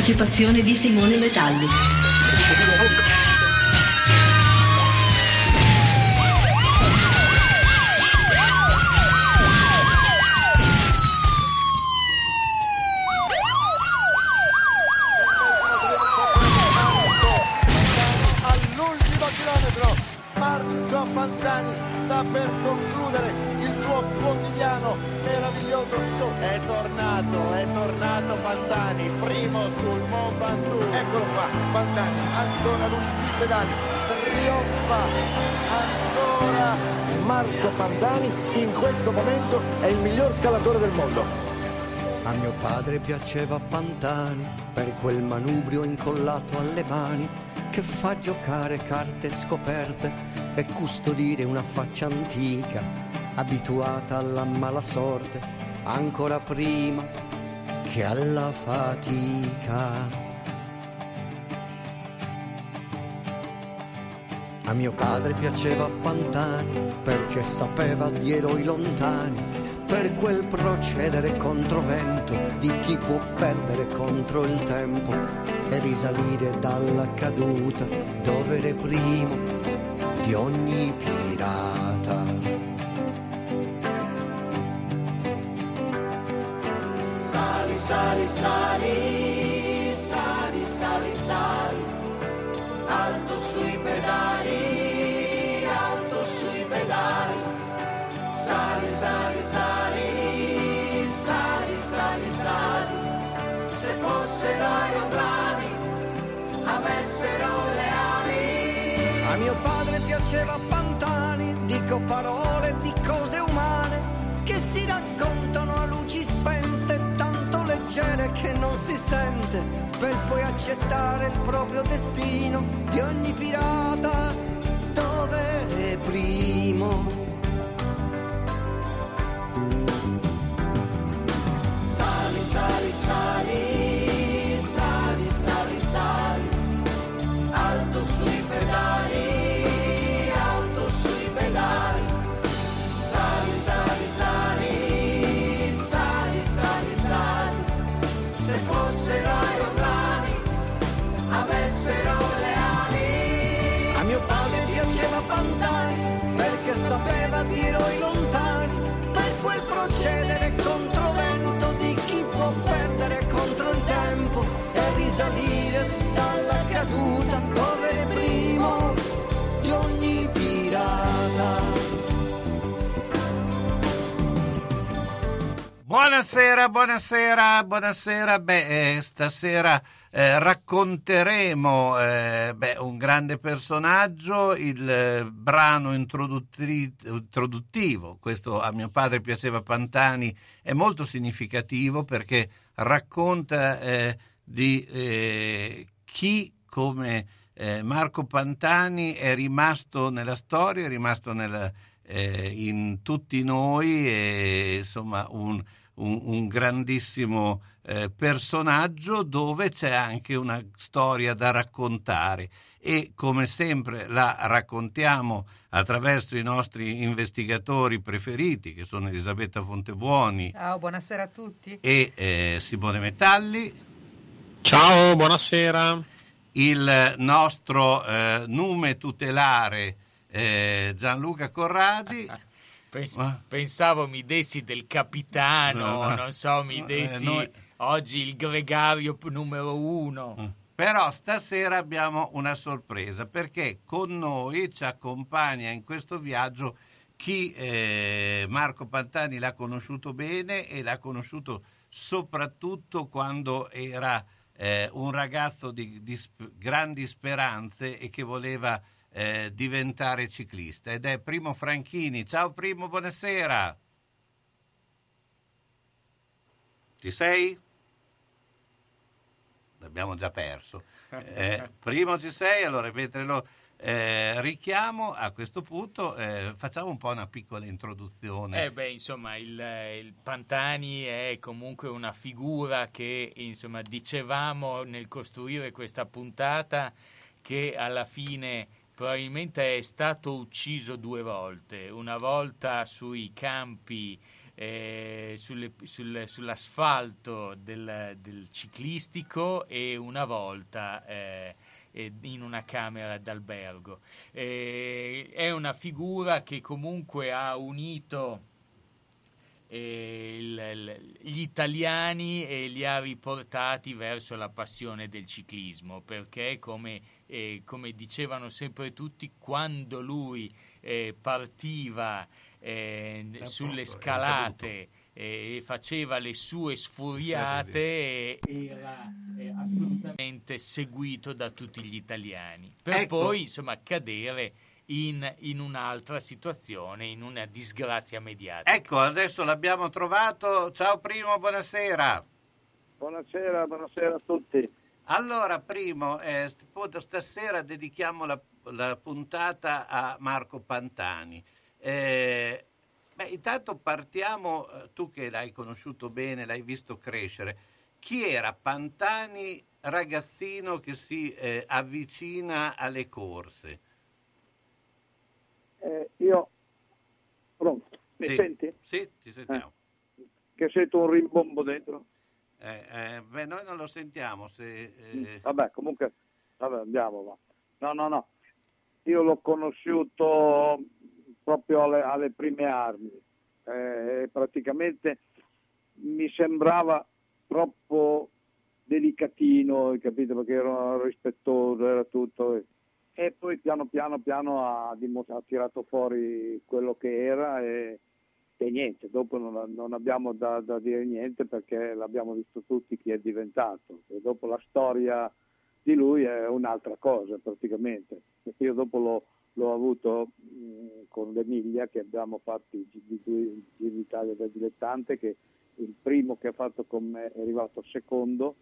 Partecipazione di Simone Metalli. Piaceva Pantani per quel manubrio incollato alle mani che fa giocare carte scoperte e custodire una faccia antica, abituata alla mala sorte ancora prima che alla fatica. A mio padre piaceva Pantani perché sapeva di eroi lontani, per quel procedere controvento di chi può perdere contro il tempo e risalire dalla caduta dove ero primo di ogni pirata. Sali, sali, sali, sali, sali, sali, alto sui pedali, padre piaceva Pantani, dico parole di cose umane che si raccontano a luci spente, tanto leggere che non si sente, per poi accettare il proprio destino di ogni pirata, Buonasera, buonasera, buonasera. Beh, eh, stasera eh, racconteremo eh, beh, un grande personaggio, il eh, brano introduttivo. Questo a mio padre piaceva Pantani, è molto significativo perché racconta eh, di eh, chi come Marco Pantani è rimasto nella storia, è rimasto nella, in tutti noi, e, insomma un, un, un grandissimo eh, personaggio dove c'è anche una storia da raccontare e come sempre la raccontiamo attraverso i nostri investigatori preferiti che sono Elisabetta Fontebuoni Ciao, buonasera a tutti. e eh, Simone Metalli. Ciao, buonasera. il nostro eh, nume tutelare eh, Gianluca Corradi. Pens- Ma- Pensavo mi dessi del capitano, No, no. non so, mi Eh, dessi noi- oggi il gregario numero uno. Però stasera abbiamo una sorpresa perché con noi ci accompagna in questo viaggio chi eh, Marco Pantani l'ha conosciuto bene e l'ha conosciuto soprattutto quando era eh, eh, un ragazzo di, di sp- grandi speranze e che voleva eh, diventare ciclista ed è Primo Franchini. Ciao Primo, buonasera. Ci sei? L'abbiamo già perso. Eh, primo ci sei, allora mentre lo eh, richiamo a questo punto eh, facciamo un po' una piccola introduzione. Eh beh, insomma, il, il, Pantani è comunque una figura che, insomma, dicevamo nel costruire questa puntata che alla fine probabilmente è stato ucciso due volte, una volta sui campi eh, sulle, sul, sull'asfalto del, del, ciclistico e una volta eh, in una camera d'albergo. Eh, è una figura che comunque ha unito eh, gli italiani e li ha riportati verso la passione del ciclismo, perché come, eh, come dicevano sempre tutti, quando lui eh, partiva eh, sulle scalate e faceva le sue sfuriate era assolutamente seguito da tutti gli italiani per ecco. poi insomma cadere in, in, un'altra situazione, in una disgrazia mediatica. Ecco, adesso l'abbiamo trovato. Ciao Primo, buonasera. Buonasera, buonasera a tutti. Allora, Primo, eh, stasera dedichiamo la, la puntata a Marco Pantani. Eh, beh, intanto partiamo, eh, tu che l'hai conosciuto bene, l'hai visto crescere, chi era Pantani ragazzino che si eh, avvicina alle corse? Eh, io, pronto, mi sì. senti? Sì, ti sentiamo. Eh, che sento un rimbombo dentro? Eh, beh, noi non lo sentiamo. Se, mm, Vabbè, comunque, vabbè, andiamo. Va. No, no, no. Io l'ho conosciuto proprio alle, alle prime armi. Eh, praticamente mi sembrava troppo delicatino, capito? Perché era rispettoso, era tutto. E poi piano piano piano ha, ha tirato fuori quello che era e, e niente, dopo non, non abbiamo da, da, dire niente perché l'abbiamo visto tutti chi è diventato. E dopo la storia di lui è un'altra cosa praticamente. Perché io dopo l'ho l'ho avuto mh, con l'Emilia che abbiamo fatto i Giri d'Italia del dilettante che il primo che ha fatto con me è arrivato secondo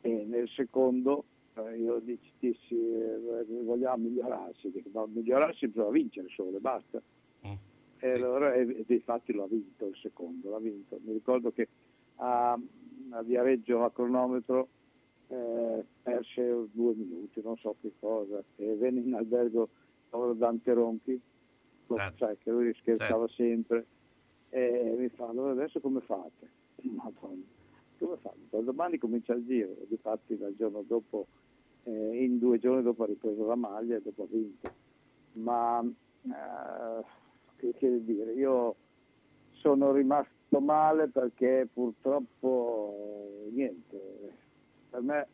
e nel secondo eh, io dissi eh, vogliamo migliorarsi, dico, ma migliorarsi bisogna vincere solo e basta. E allora e, e infatti l'ha vinto il secondo, l'ha vinto. Mi ricordo che a, a Viareggio a cronometro eh, perse due minuti, non so che cosa, e venne in albergo Dante Ronchi, lo certo. sai che lui scherzava certo. sempre, e mi fa allora adesso come fate? Madonna, come fate? Domani comincia il giro, e difatti dal giorno dopo, eh, in due giorni dopo ha ripreso la maglia e dopo ha vinto. Ma eh, che, che dire, io sono rimasto male perché purtroppo niente, per me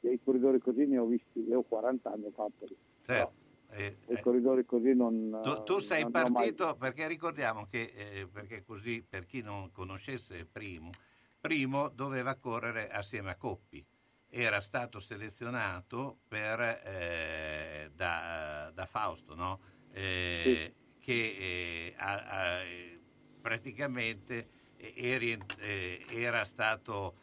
dei corridori così ne ho visti, io ho 40 anni ho fatto. Certo. Eh, I eh, corridori così non... Tu, tu sei non partito, mai... perché ricordiamo che, eh, perché così per chi non conoscesse Primo, Primo doveva correre assieme a Coppi. Era stato selezionato per, eh, da, da, Fausto, no? Eh, sì. Che eh, a, a, praticamente eri, era stato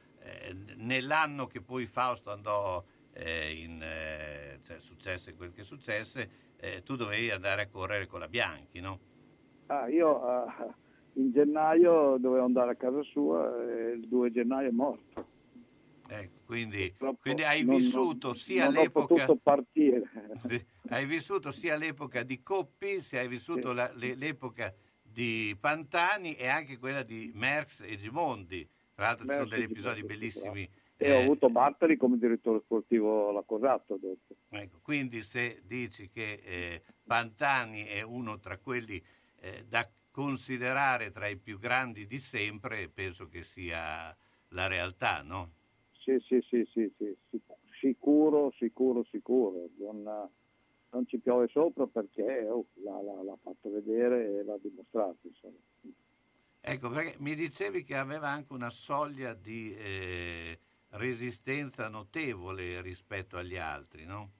nell'anno che poi Fausto andò eh, in, eh, cioè, successe quel che successe, eh, tu dovevi andare a correre con la Bianchi, no? Ah, io uh, in gennaio dovevo andare a casa sua e il 2 gennaio è morto. Ecco, quindi, quindi, hai non, vissuto non, sia non partire. hai vissuto sia all'epoca di Coppi, se hai vissuto sì. la, l'epoca di Pantani e anche quella di Merckx e Gimondi. Tra l'altro Merckx ci sono degli episodi bellissimi e ho eh. avuto Bartali come direttore sportivo alla Cosato dopo. Ecco, quindi se dici che eh, Pantani è uno tra quelli eh, da considerare tra i più grandi di sempre, penso che sia la realtà, no? Sì, sì, sì, sì, sì. sicuro, sicuro, sicuro. Non, non, ci piove sopra perché oh, l'ha, l'ha, l'ha, fatto vedere e l'ha dimostrato. Insomma. Ecco, perché mi dicevi che aveva anche una soglia di... Eh, resistenza notevole rispetto agli altri, no?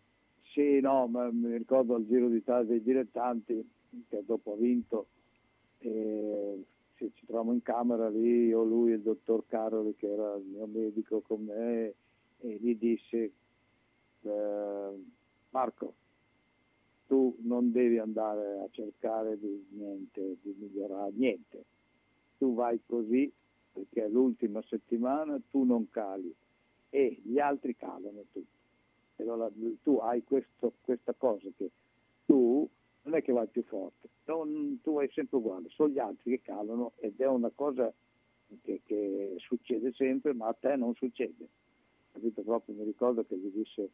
Sì, no, ma mi ricordo al Giro d'Italia dei dilettanti che dopo ha vinto, eh, ci trovavamo in camera lì, io, lui e il dottor Caroli che era il mio medico con me e gli disse eh, Marco, tu non devi andare a cercare di niente, di migliorare niente, tu vai così perché è l'ultima settimana, tu non cali e gli altri calano tutti. Allora, tu hai questo, questa cosa che tu non è che vai più forte, non, tu vai sempre uguale, sono gli altri che calano ed è una cosa che, che succede sempre, ma a te non succede. Capito? Proprio mi ricordo che gli disse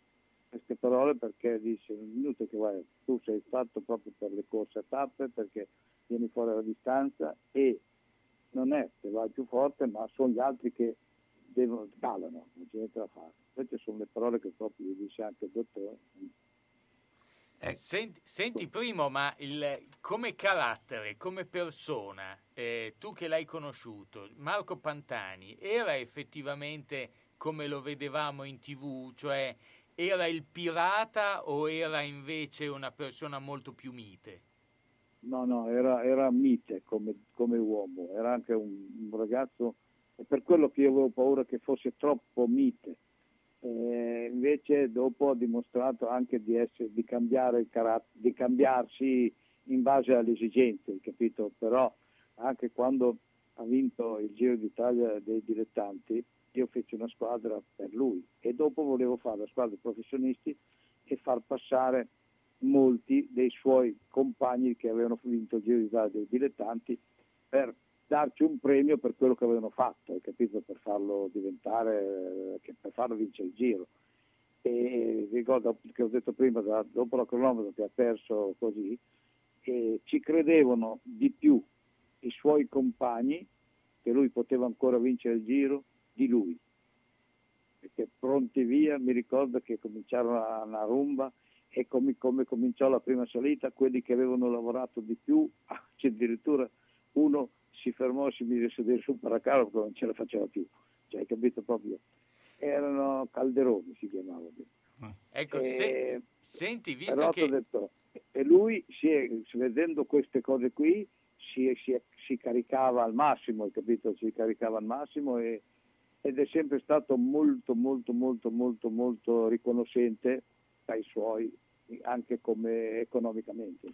queste parole perché disse un minuto che vai, tu sei fatto proprio per le corse a tappe perché vieni fuori alla distanza e non è che vai più forte ma sono gli altri che devono, calano, non c'è niente da fare. Queste sono le parole che proprio gli disse anche il dottore. Eh, senti, senti, Primo, ma il, come carattere, come persona, eh, tu che l'hai conosciuto, Marco Pantani, era effettivamente come lo vedevamo in tv, cioè era il pirata o era invece una persona molto più mite? No, no, era, era mite come, come, uomo, era anche un, un ragazzo, e per quello che io avevo paura che fosse troppo mite. Eh, invece dopo ha dimostrato anche di, essere, di cambiare carattere, di cambiarsi in base alle esigenze, capito? Però anche quando ha vinto il Giro d'Italia dei dilettanti, io feci una squadra per lui e dopo volevo fare la squadra di professionisti e far passare molti dei suoi compagni che avevano vinto il Giro d'Italia dei dilettanti per darci un premio per quello che avevano fatto, capito? Per farlo diventare, per farlo vincere il Giro. E ricordo che ho detto prima, dopo la cronometro che ha perso così, ci credevano di più i suoi compagni che lui poteva ancora vincere il Giro di lui. Perché pronti via mi ricordo che cominciarono una rumba e come, come, cominciò la prima salita, quelli che avevano lavorato di più, addirittura uno si fermò e si mise a sedere sul paracalo perché non ce la faceva più. Cioè, hai capito proprio? Erano calderoni, si chiamavano. Ecco, e, se, senti, visto che... Detto, e lui, si è, vedendo queste cose qui, si, si, si, caricava al massimo, hai capito? Si caricava al massimo e, ed è sempre stato molto, molto, molto, molto, molto riconoscente ai suoi, anche come economicamente.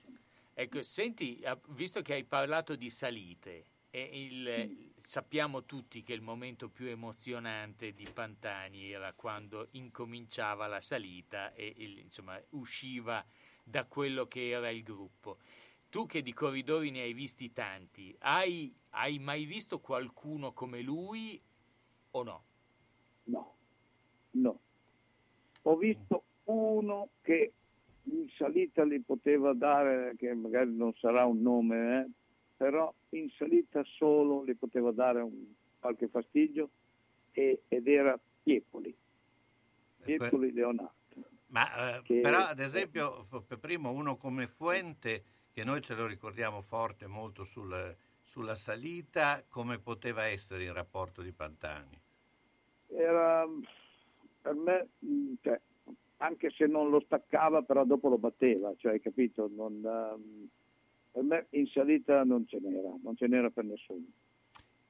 Ecco, senti, visto che hai parlato di salite, il, sappiamo tutti che il momento più emozionante di Pantani era quando incominciava la salita e il, insomma, usciva da quello che era il gruppo. Tu che di corridori ne hai visti tanti, hai, hai mai visto qualcuno come lui o no? No, no. Ho visto uno che in salita li poteva dare, che magari non sarà un nome, eh, però in salita solo le poteva dare un, qualche fastidio e, ed era Piepoli, Piepoli Leonardo. Ma eh, che, però ad esempio per primo uno come Fuente, che noi ce lo ricordiamo forte molto sul, sulla salita, come poteva essere il rapporto di Pantani? Era per me, cioè, anche se non lo staccava, però dopo lo batteva, cioè, hai capito? Non, um, per me in salita non ce n'era, non ce n'era per nessuno.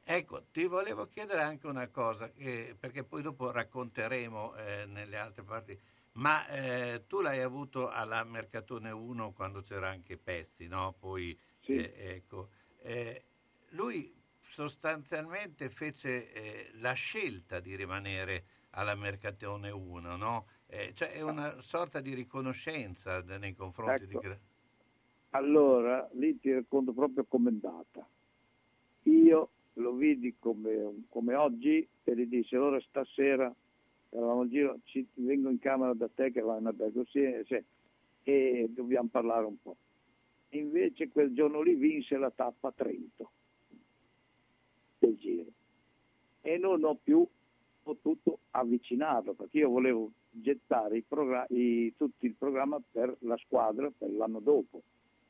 Ecco, ti volevo chiedere anche una cosa, eh, perché poi dopo racconteremo eh, nelle altre parti, ma eh, tu l'hai avuto alla Mercatone 1 quando c'era anche Pezzi, no? Poi, sì. Eh, ecco, eh, lui sostanzialmente fece eh, la scelta di rimanere alla Mercatone 1, no? Eh, cioè è una sorta di riconoscenza nei confronti ecco. di... Allora, lì ti racconto proprio com'è andata. Io lo vidi come, come oggi e gli dissi allora stasera eravamo in giro, ci, vengo in camera da te che va in albergo sì, sì, e dobbiamo parlare un po'. Invece quel giorno lì vinse la tappa Trento del giro e non ho più potuto avvicinarlo perché io volevo gettare i i, tutto il programma per la squadra per l'anno dopo,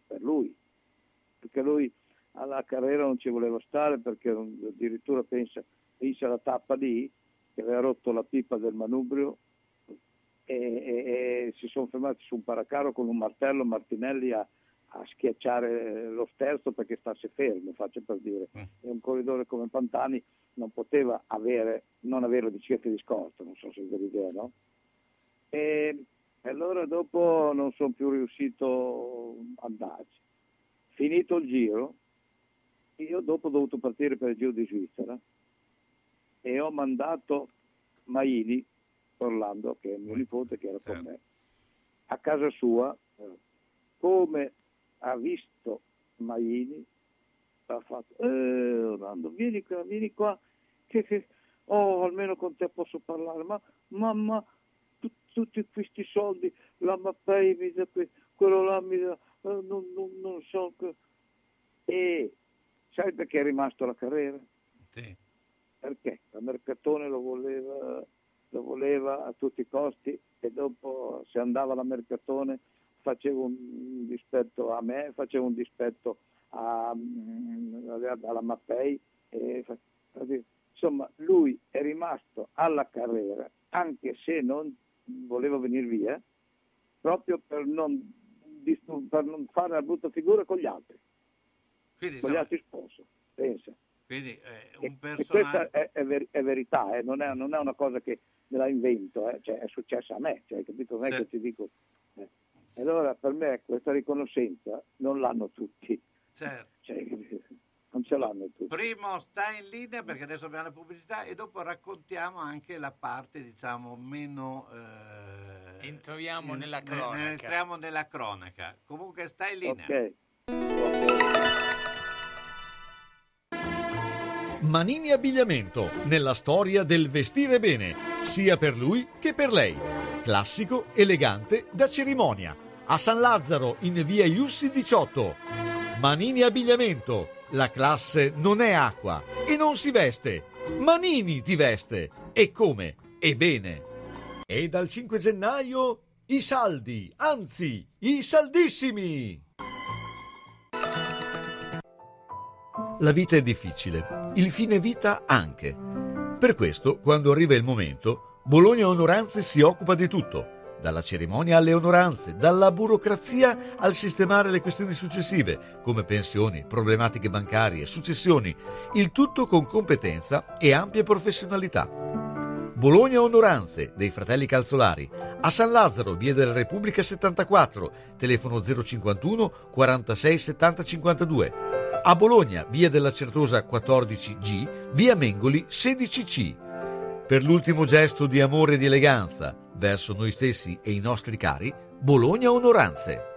per lui, perché lui alla carriera non ci voleva stare perché addirittura pensa, vinse la tappa lì che aveva rotto la pipa del manubrio e, e, e si sono fermati su un paracaro con un martello Martinelli a, a schiacciare lo sterzo perché stasse fermo, faccio per dire. Mm. E un corridore come Pantani non poteva avere, non avere la bicicletta di scorta, non so se avete l'idea, no? E, e allora dopo non sono più riuscito a andarci. Finito il giro, io dopo ho dovuto partire per il Giro di Svizzera e ho mandato Maini, Orlando, che è mio nipote, che era con Certo. me, a casa sua, eh, come ha visto Maini, ha fatto, eh Orlando, vieni qua, vieni qua, che, che- oh, almeno con te posso parlare, ma mamma, tutti questi soldi, la Mappei mi dà que- quello là mi dà, eh, non, non- non so, che... e sai perché è rimasto la carriera? Sì. perché la Mercatone lo voleva, lo voleva a tutti i costi e dopo se andava la Mercatone faceva un dispetto a me, faceva un dispetto a- mm, alla Mappei. e insomma, lui è rimasto alla carriera anche se non voleva venire via, proprio per non, distur- per non fare una brutta figura con gli altri, Quindi, con gli insomma, altri sponsor. Pensa. quindi, eh, E- un e personaggio... questa è, è ver- è verità, eh, non, è, non è una cosa che me la invento, eh, cioè, è successa a me, cioè, capito? Non è Sì. che ti dico. eh. E allora per me questa riconoscenza non l'hanno tutti, Certo. cioè? Non ce l'hanno tutti. Primo sta in linea perché adesso abbiamo la pubblicità e dopo raccontiamo anche la parte diciamo meno... eh, Entriamo in- nella ne- cronaca. entriamo nella cronaca. Comunque sta in linea. Ok. Ok. Manini Abbigliamento, nella storia del vestire bene, sia per lui che per lei. Classico, elegante, da cerimonia. A San Lazzaro, in via Iussi 18. Manini Abbigliamento, la classe non è acqua e non si veste. Manini ti veste. E come? E bene. E dal 5 gennaio i saldi, anzi, i saldissimi. La vita è difficile, il fine vita anche. Per questo, quando arriva il momento, Bologna Onoranze si occupa di tutto, dalla cerimonia alle onoranze, dalla burocrazia al sistemare le questioni successive, come pensioni, problematiche bancarie, successioni, il tutto con competenza e ampia professionalità. Bologna Onoranze dei fratelli Calzolari a San Lazzaro, via della Repubblica 74, telefono 051 46 70 52. A Bologna, via della Certosa 14G, via Mengoli 16C. Per l'ultimo gesto di amore e di eleganza verso noi stessi e i nostri cari, Bologna Onoranze.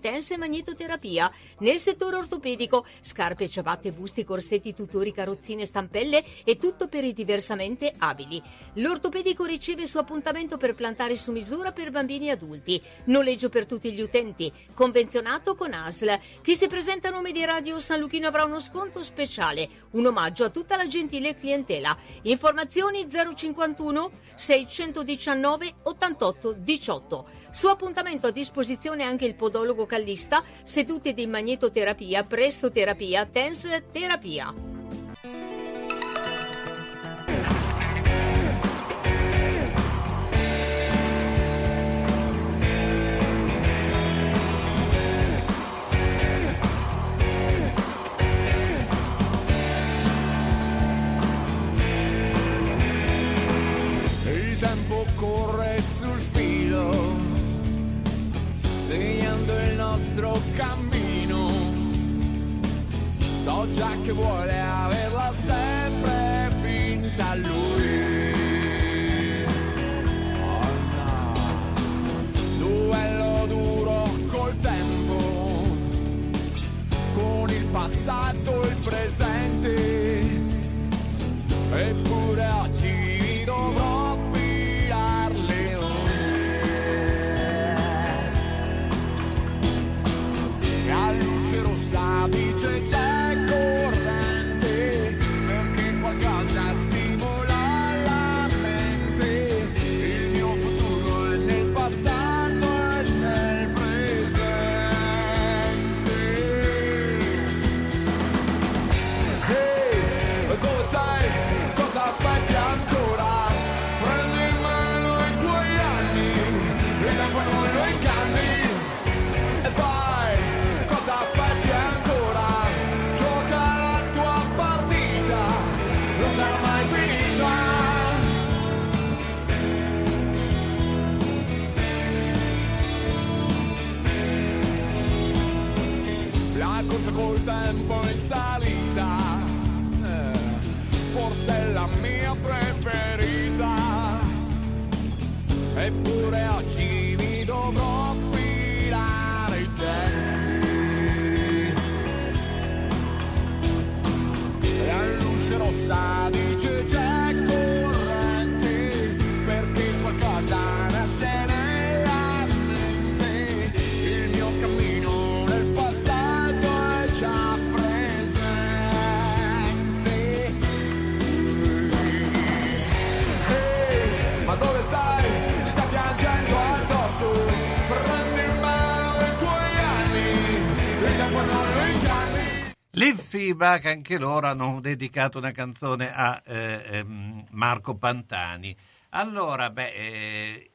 tensa e magnetoterapia. Nel settore ortopedico, scarpe, ciabatte, busti, corsetti, tutori, carrozzine, stampelle e tutto per i diversamente abili. L'ortopedico riceve su appuntamento per plantare su misura per bambini e adulti. Noleggio per tutti gli utenti. Convenzionato con ASL. Chi si presenta a nome di Radio San Luchino avrà uno sconto speciale. Un omaggio a tutta la gentile clientela. Informazioni 051 619 88 18. Su appuntamento a disposizione anche il podologo callista, seduti di magnetoterapia, prestoterapia, tense terapia. cammino. So già che vuole averla sempre finta a lui. Oh. Duello duro col tempo, con il passato e il presente, eppure L'Infiba, che anche loro hanno dedicato una canzone a eh, ehm, Marco Pantani. Allora, beh, eh,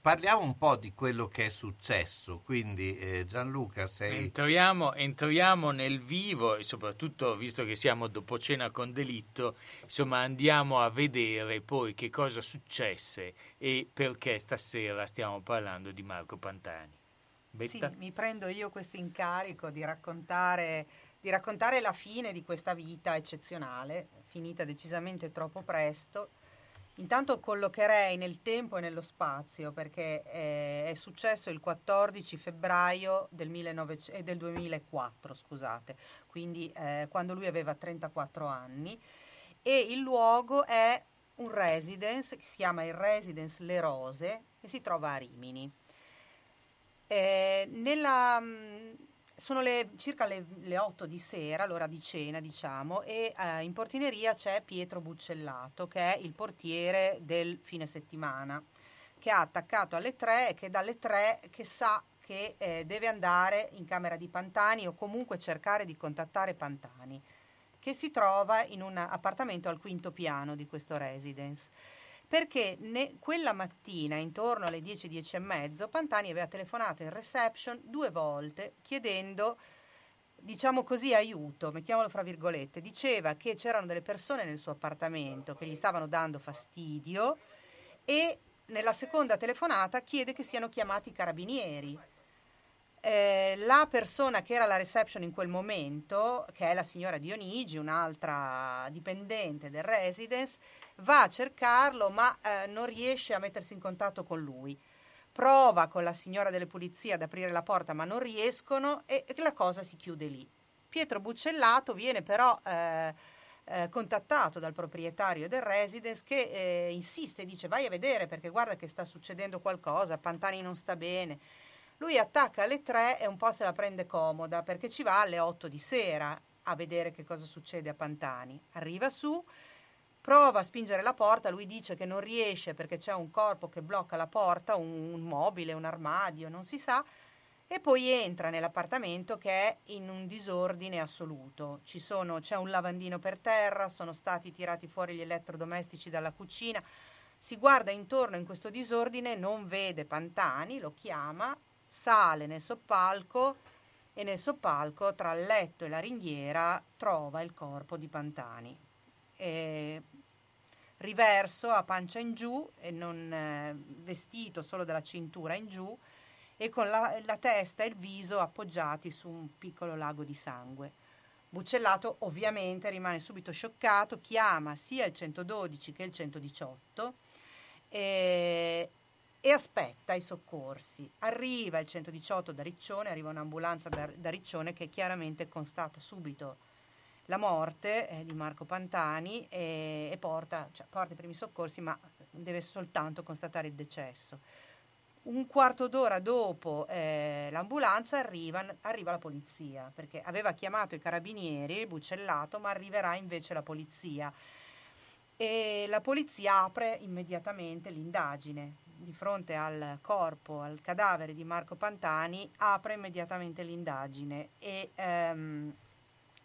parliamo un po' di quello che è successo. Quindi, eh, Gianluca, sei. Entriamo, entriamo nel vivo e soprattutto, visto che siamo dopo cena con delitto, insomma andiamo a vedere poi che cosa successe e perché stasera stiamo parlando di Marco Pantani. Sì, Betta? mi prendo io questo incarico di raccontare, di raccontare la fine di questa vita eccezionale, finita decisamente troppo presto. Intanto collocherei nel tempo e nello spazio perché eh, è successo il 14 febbraio del, 1900 eh, del 2004, scusate, quindi eh, quando lui aveva 34 anni e il luogo è un residence che si chiama il Residence Le Rose e si trova a Rimini. Eh, nella, mh, sono le, circa le, le 8 di sera, l'ora di cena, diciamo, e eh, in portineria c'è Pietro Buccellato, che è il portiere del fine settimana, che ha attaccato alle 3 e che dalle 3 che sa che eh, deve andare in camera di Pantani o comunque cercare di contattare Pantani, che si trova in un appartamento al quinto piano di questo residence perché ne- quella mattina, intorno alle 10, 10 e mezzo, Pantani aveva telefonato in reception due volte chiedendo, diciamo così, aiuto, mettiamolo fra virgolette. Diceva che c'erano delle persone nel suo appartamento che gli stavano dando fastidio e nella seconda telefonata chiede che siano chiamati i carabinieri. Eh, la persona che era alla reception in quel momento, che è la signora Dionigi, un'altra dipendente del residence, va a cercarlo ma eh, non riesce a mettersi in contatto con lui. Prova con la signora delle pulizie ad aprire la porta ma non riescono e, la cosa si chiude lì. Pietro Buccellato viene però eh, eh, contattato dal proprietario del residence che eh, insiste e dice vai a vedere perché guarda che sta succedendo qualcosa, Pantani non sta bene. Lui attacca alle 3 e un po' se la prende comoda perché ci va alle 8 di sera a vedere che cosa succede a Pantani. Arriva su, prova a spingere la porta, lui dice che non riesce perché c'è un corpo che blocca la porta, un, un mobile, un armadio, non si sa, e poi entra nell'appartamento che è in un disordine assoluto. Sono, c'è un lavandino per terra, sono stati tirati fuori gli elettrodomestici dalla cucina. Si guarda intorno in questo disordine, non vede Pantani, lo chiama, sale nel soppalco e nel soppalco tra il letto e la ringhiera trova il corpo di Pantani. E riverso a pancia in giù e non eh, vestito solo dalla cintura in giù e con la, la testa e il viso appoggiati su un piccolo lago di sangue. Buccellato ovviamente rimane subito scioccato, chiama sia il 112 che il 118 e, e aspetta i soccorsi. Arriva il 118 da Riccione, arriva un'ambulanza da, da Riccione che chiaramente constata subito la morte eh, di Marco Pantani e, e porta, cioè, porta i primi soccorsi, ma deve soltanto constatare il decesso. Un quarto d'ora dopo eh, l'ambulanza arriva, arriva la polizia, perché aveva chiamato i carabinieri, bucellato, ma arriverà invece la polizia. E la polizia apre immediatamente l'indagine. Di fronte al corpo, al cadavere di Marco Pantani, apre immediatamente l'indagine e ehm,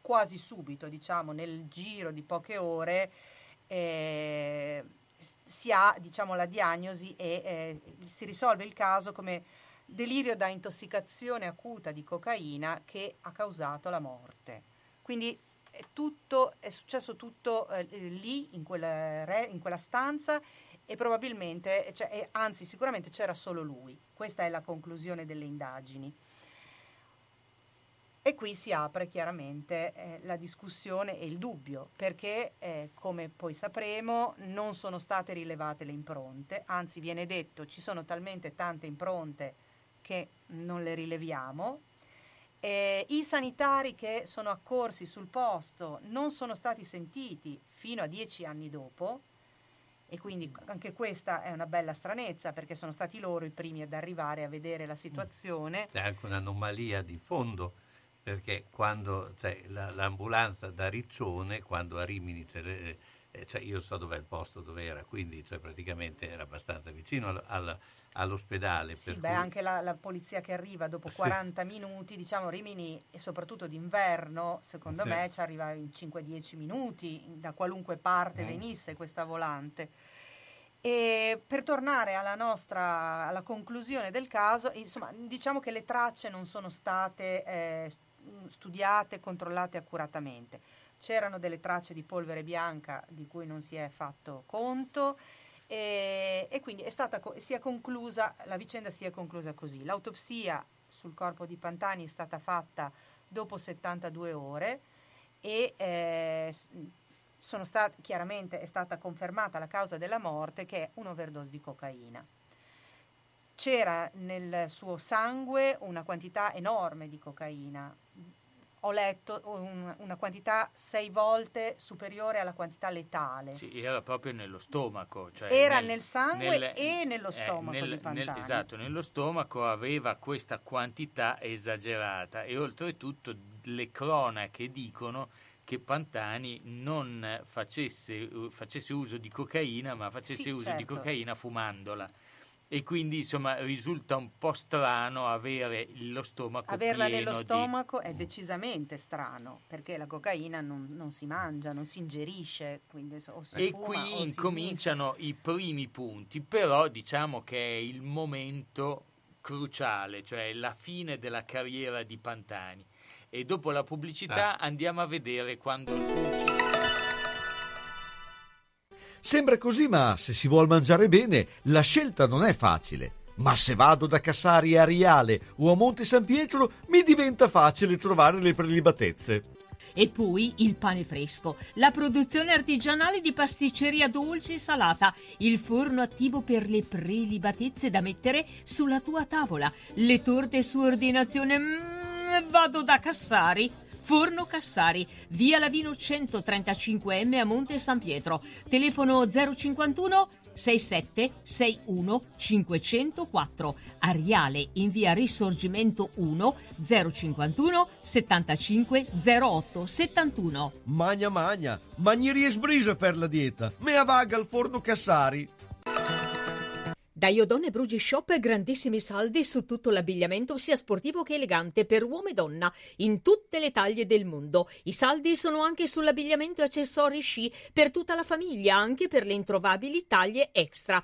quasi subito, diciamo, nel giro di poche ore, eh, si ha diciamo, la diagnosi e eh, si risolve il caso come delirio da intossicazione acuta di cocaina che ha causato la morte. Quindi è, tutto, è successo tutto eh, lì, in quella, in quella, stanza e probabilmente, cioè, anzi sicuramente c'era solo lui. Questa è la conclusione delle indagini. E qui si apre chiaramente eh, la discussione e il dubbio, perché eh, come poi sapremo non sono state rilevate le impronte, anzi viene detto ci sono talmente tante impronte che non le rileviamo. Eh, I sanitari che sono accorsi sul posto non sono stati sentiti fino a dieci anni dopo, e quindi anche questa è una bella stranezza perché sono stati loro i primi ad arrivare a vedere la situazione. C'è anche un'anomalia di fondo perché quando cioè, la, l'ambulanza da Riccione, quando a Rimini c'è, eh, cioè io so dov'è il posto dove era, quindi cioè, praticamente era abbastanza vicino al, al, all'ospedale. Sì, beh, cui... anche la, la, polizia che arriva dopo 40 sì. minuti, diciamo Rimini, e soprattutto d'inverno, secondo sì. me ci arriva in 5-10 minuti, da qualunque parte mm. venisse questa volante. E per tornare alla nostra alla conclusione del caso, insomma, diciamo che le tracce non sono state eh, studiate, controllate accuratamente. C'erano delle tracce di polvere bianca di cui non si è fatto conto e, e quindi è stata, si è conclusa, la vicenda si è conclusa così. L'autopsia sul corpo di Pantani è stata fatta dopo 72 ore e eh, sono stat- chiaramente è stata confermata la causa della morte che è un'overdose di cocaina. C'era nel suo sangue una quantità enorme di cocaina, ho letto un, una quantità sei volte superiore alla quantità letale. Sì, era proprio nello stomaco. Cioè era nel, nel sangue nel, e nello stomaco eh, nel, nel, esatto, nello stomaco aveva questa quantità esagerata e oltretutto le cronache dicono che Pantani non facesse, facesse uso di cocaina, ma facesse sì, uso certo. di cocaina fumandola e quindi insomma risulta un po' strano avere lo stomaco averla nello stomaco di... è decisamente strano perché la cocaina non, non si mangia non si ingerisce quindi o si e fuma, qui incominciano i primi punti però diciamo che è il momento cruciale cioè la fine della carriera di Pantani e dopo la pubblicità ah. andiamo a vedere quando il Fulci Sembra così, ma se si vuol mangiare bene, la scelta non è facile. Ma se vado da Cassari a Riale o a Monte San Pietro, mi diventa facile trovare le prelibatezze. E poi il pane fresco, la produzione artigianale di pasticceria dolce e salata, il forno attivo per le prelibatezze da mettere sulla tua tavola, le torte su ordinazione. Mm, vado da Cassari. Forno Cassari, via Lavino 135M a Monte San Pietro. Telefono 051 67 61 504. Ariale in via Risorgimento 1 051 75 08 71. Magna magna, magnerie sbrisa per la dieta. Me avaga al forno Cassari. Da Iodone Brugi Shop grandissimi saldi su tutto l'abbigliamento sia sportivo che elegante per uomo e donna in tutte le taglie del mondo. I saldi sono anche sull'abbigliamento e accessori sci per tutta la famiglia, anche per le introvabili taglie extra.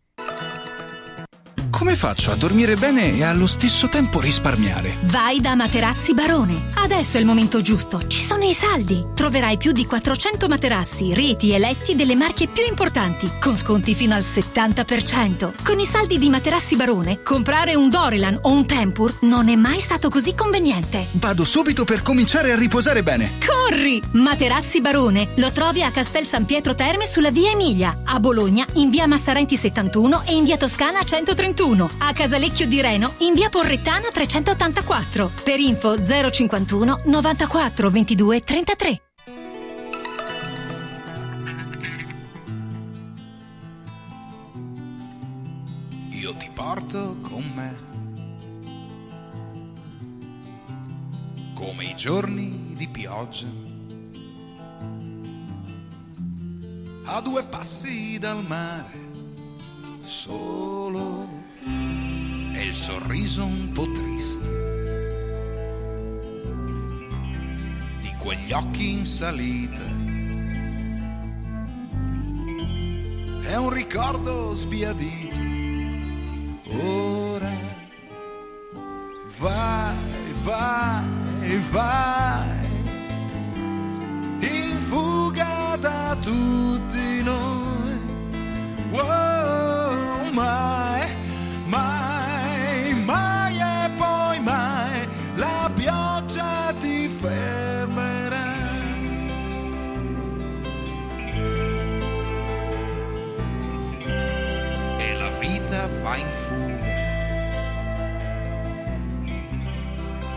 Come faccio a dormire bene e allo stesso tempo risparmiare? Vai da Materassi Barone. Adesso è il momento giusto. Ci sono i saldi. Troverai più di 400 materassi, reti e letti delle marche più importanti, con sconti fino al 70%. Con i saldi di Materassi Barone, comprare un Dorelan o un Tempur non è mai stato così conveniente. Vado subito per cominciare a riposare bene. Corri! Materassi Barone. Lo trovi a Castel San Pietro Terme sulla via Emilia, a Bologna in via Massarenti 71 e in via Toscana 131. 21, a Casalecchio di Reno in via Porrettana 384. Per info 051 94 22 33. Io ti porto con me. Come i giorni di pioggia. A due passi dal mare. Solo e il sorriso un po' triste di quegli occhi in salita. È un ricordo sbiadito. Ora vai, vai, vai in fuga da tutti noi. Wow, mai, va in fuga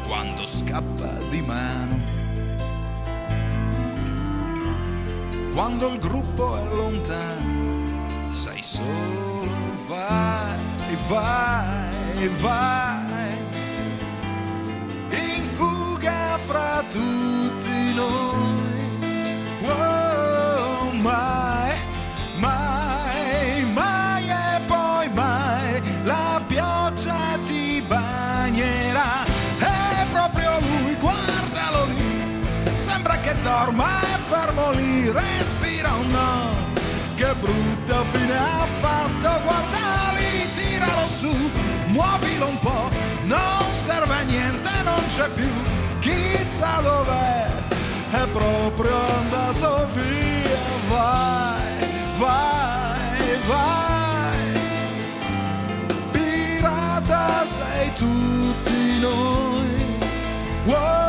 quando scappa di mano. Quando il gruppo è lontano, sei solo, vai, vai, vai, in fuga fra tutti noi. È fermo lì, respira un no. Che brutta fine ha fatto, guarda lì, tiralo su, muovilo un po', non serve a niente, non c'è più, chissà dov'è, è proprio andato via, vai, vai, vai, pirata sei tutti noi, wow,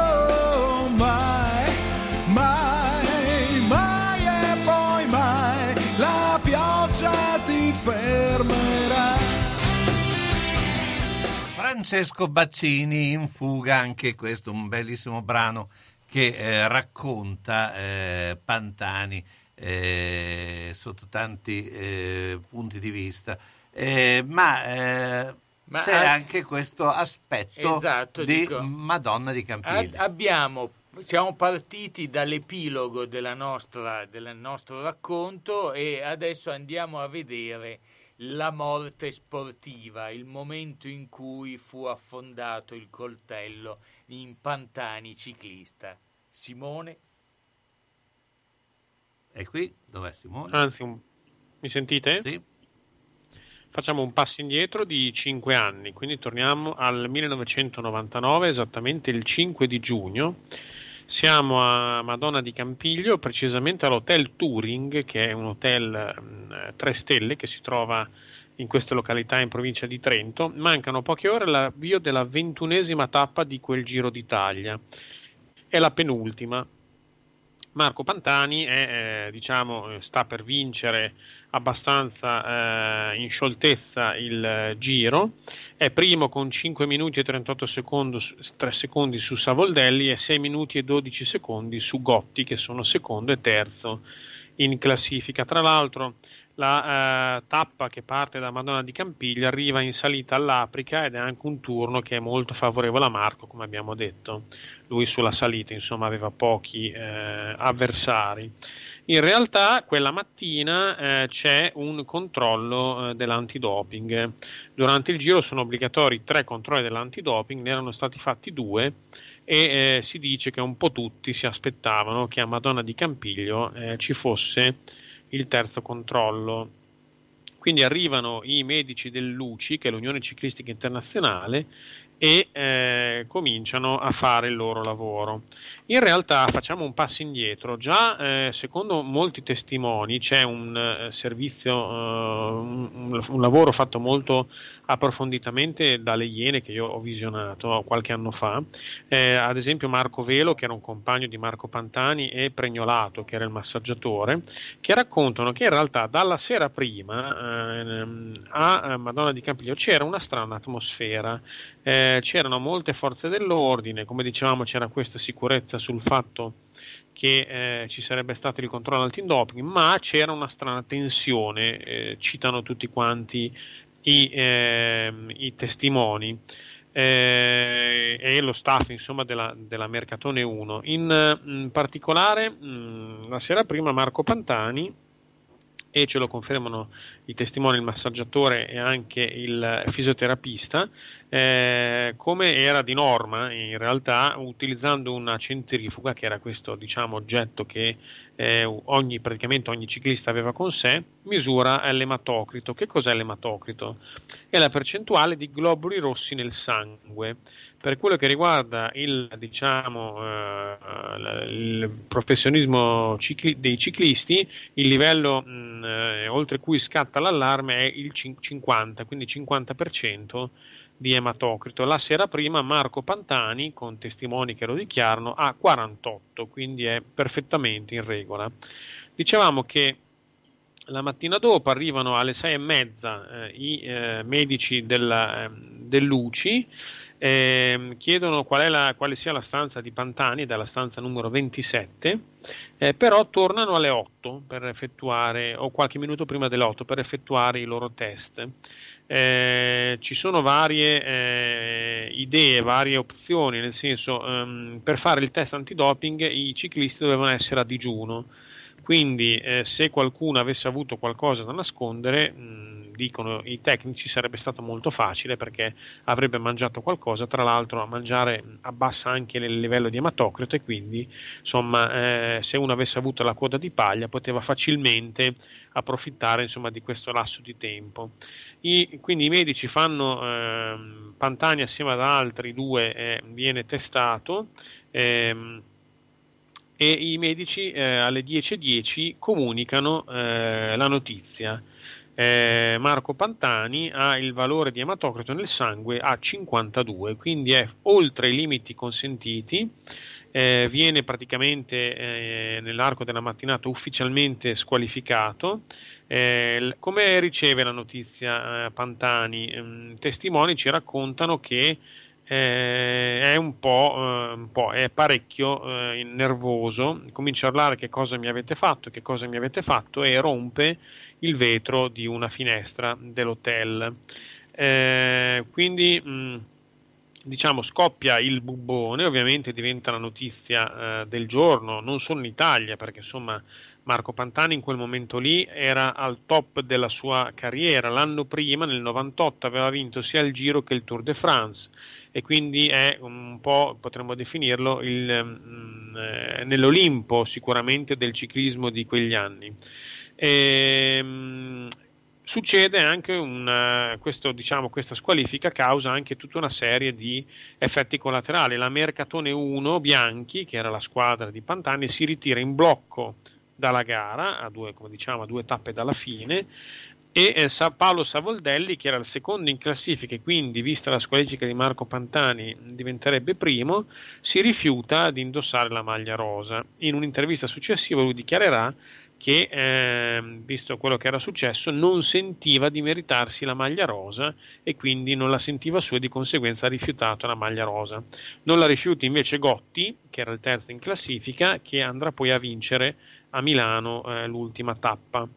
Francesco Baccini in fuga, anche questo un bellissimo brano che eh, racconta eh, Pantani eh, sotto tanti eh, punti di vista, Eh, ma, eh, Ma c'è a- anche questo aspetto Esatto, di dico. Madonna di Campiglia. abbiamo, siamo partiti dall'epilogo della nostra- del nostro racconto e adesso andiamo a vedere la morte sportiva, il momento in cui fu affondato il coltello in Pantani ciclista. Simone? E qui dov'è Simone? Anzi, un- mi sentite? Sì. Facciamo un passo indietro di 5 anni, quindi torniamo al 1999, esattamente il 5 di giugno. Siamo a Madonna di Campiglio, precisamente all'hotel Turing, che è un hotel 3 stelle che si trova in queste località in provincia di Trento. Mancano poche ore all'avvio della ventunesima tappa di quel Giro d'Italia. È la penultima. Marco Pantani è, eh, diciamo, eh, sta per vincere abbastanza eh, in scioltezza il eh, giro. È primo con 5 minuti e 38 secondi, su- 3 secondi su Savoldelli e 6 minuti e 12 secondi su Gotti, che sono secondo e terzo in classifica. Tra l'altro, la eh, tappa che parte da Madonna di Campiglia arriva in salita all'Aprica ed è anche un turno che è molto favorevole a Marco, come abbiamo detto. Lui sulla salita, insomma, aveva pochi eh, avversari. In realtà quella mattina eh, c'è un controllo eh, dell'antidoping. Durante il giro sono obbligatori tre controlli dell'antidoping, ne erano stati fatti due e eh, si dice che un po' tutti si aspettavano che a Madonna di Campiglio eh, ci fosse il terzo controllo. Quindi arrivano i medici dell'UCI, che è l'Unione Ciclistica Internazionale, e eh, cominciano a fare il loro lavoro. In realtà facciamo un passo indietro, già eh, secondo molti testimoni c'è un eh, servizio, eh, un, un lavoro fatto molto approfonditamente dalle Iene che io ho visionato qualche anno fa, Eh, ad esempio Marco Velo che era un compagno di Marco Pantani e Pregnolato che era il massaggiatore, che raccontano che in realtà dalla sera prima ehm, a eh, Madonna di Campiglio c'era una strana atmosfera, eh, c'erano molte forze dell'ordine, come dicevamo c'era questa sicurezza sul fatto che eh, ci sarebbe stato il controllo antidoping, ma c'era una strana tensione, eh, citano tutti quanti i, ehm, i testimoni eh, e lo staff insomma, della, della Mercatone 1. In, in particolare, mh, la sera prima Marco Pantani e ce lo confermano i testimoni, il massaggiatore e anche il fisioterapista, eh, come era di norma in realtà utilizzando una centrifuga che era questo diciamo, oggetto che eh, ogni, praticamente ogni ciclista aveva con sé, misura l'ematocrito. Che cos'è l'ematocrito? È la percentuale di globuli rossi nel sangue. Per quello che riguarda il, diciamo, eh, il professionismo cicli- dei ciclisti, il livello mh, eh, oltre cui scatta l'allarme è il 50, quindi 50% di ematocrito. La sera prima Marco Pantani, con testimoni che lo dichiarano, ha 48, quindi è perfettamente in regola. Dicevamo che la mattina dopo arrivano alle sei e mezza eh, i eh, medici della, eh, dell'UCI, ehm, chiedono qual la, quale sia la stanza di Pantani, dalla stanza numero 27, eh, però tornano alle 8 per effettuare, o qualche minuto prima delle 8 per effettuare i loro test. Eh, ci sono varie eh, idee, varie opzioni, nel senso um, per fare il test antidoping i ciclisti dovevano essere a digiuno, quindi eh, se qualcuno avesse avuto qualcosa da nascondere, mh, dicono i tecnici, sarebbe stato molto facile perché avrebbe mangiato qualcosa, tra l'altro a mangiare abbassa anche il livello di ematocrito e quindi insomma eh, se uno avesse avuto la coda di paglia poteva facilmente approfittare insomma, di questo lasso di tempo. I, quindi i medici fanno eh, Pantani assieme ad altri due, eh, viene testato ehm, e i medici eh, alle 10.10 .10 comunicano eh, la notizia. Eh, Marco Pantani ha il valore di ematocrito nel sangue a 52, quindi è oltre i limiti consentiti. Eh, viene praticamente eh, nell'arco della mattinata ufficialmente squalificato eh, come riceve la notizia eh, Pantani? Eh, testimoni ci raccontano che eh, è un po', eh, un po', è parecchio nervoso, comincia a parlare che cosa mi avete fatto, che cosa mi avete fatto e rompe il vetro di una finestra dell'hotel. quindi mh, diciamo scoppia il bubbone, ovviamente diventa la notizia del giorno, non solo in Italia, perché insomma Marco Pantani in quel momento lì era al top della sua carriera. L'anno prima, nel 98, aveva vinto sia il Giro che il Tour de France e quindi è un po', potremmo definirlo, il, mm, eh, nell'Olimpo sicuramente del ciclismo di quegli anni. E, mh, succede anche una, questo, diciamo, questa squalifica causa anche tutta una serie di effetti collaterali. La Mercatone 1 Bianchi, che era la squadra di Pantani, si ritira in blocco dalla gara, a due, diciamo, a due tappe dalla fine, e eh, Paolo Savoldelli, che era il secondo in classifica e quindi, vista la squalifica di Marco Pantani, diventerebbe primo, si rifiuta di indossare la maglia rosa. In un'intervista successiva lui dichiarerà che, eh, visto quello che era successo, non sentiva di meritarsi la maglia rosa e quindi non la sentiva sua e di conseguenza ha rifiutato la maglia rosa. Non la rifiuta invece Gotti, che era il terzo in classifica, che andrà poi a vincere a Milano eh, l'ultima tappa.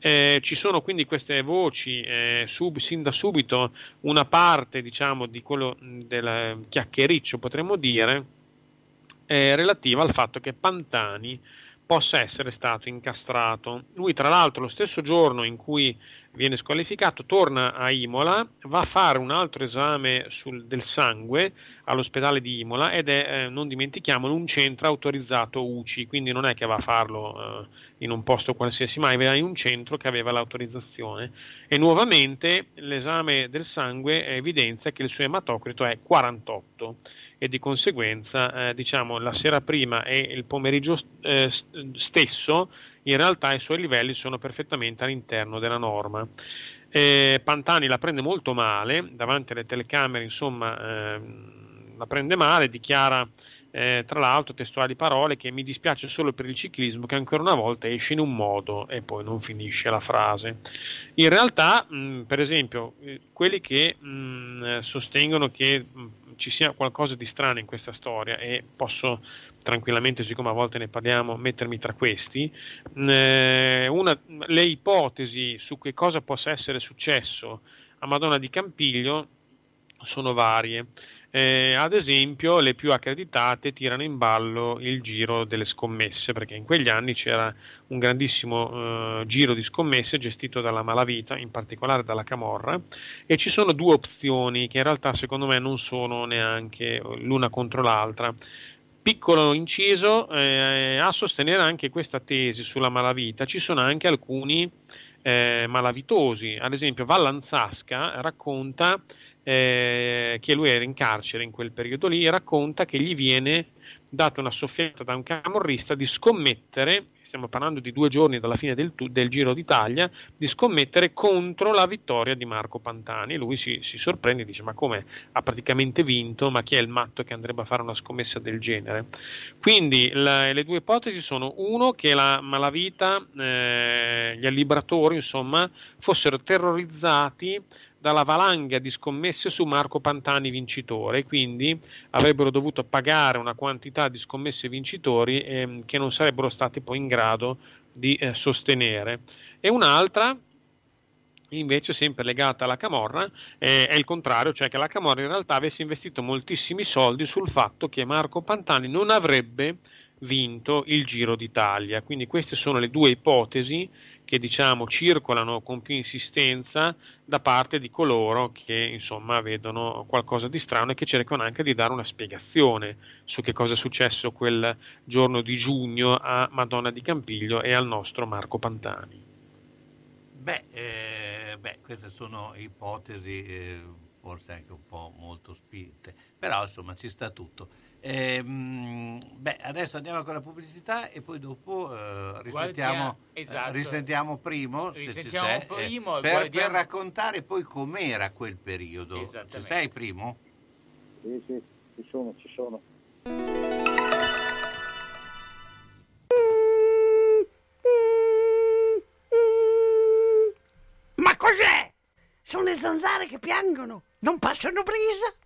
Eh, ci sono quindi queste voci, eh, sub, sin da subito una parte diciamo, di quello del chiacchiericcio potremmo dire, relativa al fatto che Pantani possa essere stato incastrato. Lui tra l'altro lo stesso giorno in cui viene squalificato, torna a Imola, va a fare un altro esame sul, del sangue all'ospedale di Imola ed è, eh, non dimentichiamolo, un centro autorizzato UCI, quindi non è che va a farlo eh, in un posto qualsiasi, ma va in un centro che aveva l'autorizzazione. E nuovamente l'esame del sangue evidenzia che il suo ematocrito è 48 e di conseguenza eh, diciamo la sera prima e il pomeriggio eh, stesso in realtà i suoi livelli sono perfettamente all'interno della norma. Eh, Pantani la prende molto male, davanti alle telecamere insomma ehm, la prende male, dichiara eh, tra l'altro testuali parole che mi dispiace solo per il ciclismo che ancora una volta esce in un modo e poi non finisce la frase. In realtà, mh, per esempio, eh, quelli che mh, sostengono che mh, ci sia qualcosa di strano in questa storia e posso tranquillamente, siccome a volte ne parliamo, mettermi tra questi. Eh, una, le ipotesi su che cosa possa essere successo a Madonna di Campiglio sono varie. Eh, ad esempio le più accreditate tirano in ballo il giro delle scommesse, perché in quegli anni c'era un grandissimo eh, giro di scommesse gestito dalla malavita, in particolare dalla Camorra, e ci sono due opzioni che in realtà secondo me non sono neanche l'una contro l'altra. Piccolo inciso, eh, a sostenere anche questa tesi sulla malavita ci sono anche alcuni eh, malavitosi, ad esempio Vallanzasca racconta eh, che lui era in carcere in quel periodo lì, racconta che gli viene data una soffiata da un camorrista di scommettere, stiamo parlando di due giorni dalla fine del, del Giro d'Italia, di scommettere contro la vittoria di Marco Pantani. Lui si, si sorprende e dice: Ma come ha praticamente vinto? Ma chi è il matto che andrebbe a fare una scommessa del genere? Quindi la, le due ipotesi sono: uno, che la malavita, eh, gli allibratori, insomma, fossero terrorizzati dalla valanga di scommesse su Marco Pantani vincitore, quindi avrebbero dovuto pagare una quantità di scommesse vincitori ehm, che non sarebbero stati poi in grado di eh, sostenere. E un'altra, invece sempre legata alla Camorra, eh, è il contrario, cioè che la Camorra in realtà avesse investito moltissimi soldi sul fatto che Marco Pantani non avrebbe vinto il Giro d'Italia. Quindi queste sono le due ipotesi che diciamo circolano con più insistenza da parte di coloro che insomma vedono qualcosa di strano e che cercano anche di dare una spiegazione su che cosa è successo quel giorno di giugno a Madonna di Campiglio e al nostro Marco Pantani. Beh, eh, beh queste sono ipotesi eh, forse anche un po' molto spinte, però insomma ci sta tutto. Ehm, beh, adesso andiamo con la pubblicità e poi dopo eh, risentiamo, Guardia, esatto. eh, risentiamo Primo, Risentiamo se Primo eh, per, guardiamo- per raccontare poi com'era quel periodo. Ci sei Primo? Sì, sì, ci sono, ci sono. Ma cos'è? Sono le zanzare che piangono, non passano brisa.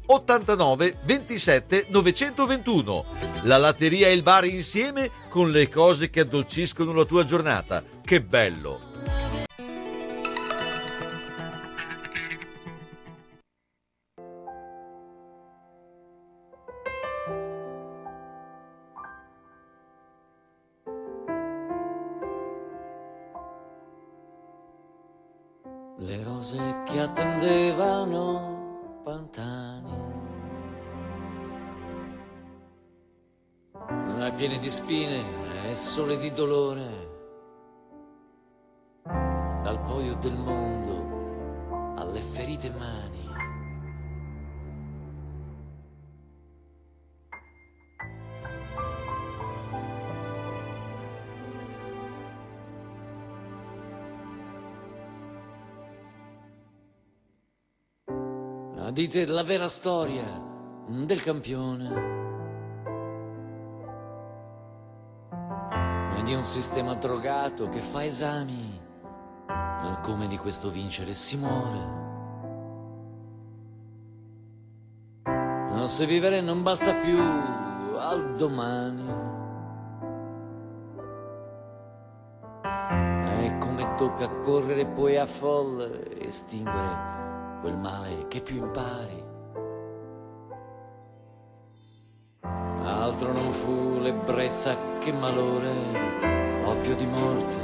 89 27 921. La latteria e il bar insieme con le cose che addolciscono la tua giornata. Che bello! Le rose che attendevano Pantani. ma è piena di spine, è sole di dolore. Dal poio del mondo alle ferite mani. Dite la vera storia del campione E di un sistema drogato che fa esami. Come di questo vincere si muore. Se vivere non basta più al domani. E come tocca correre poi a folle, estinguere quel male che più impari. Non fu l'ebbrezza che malore, oppio di morte,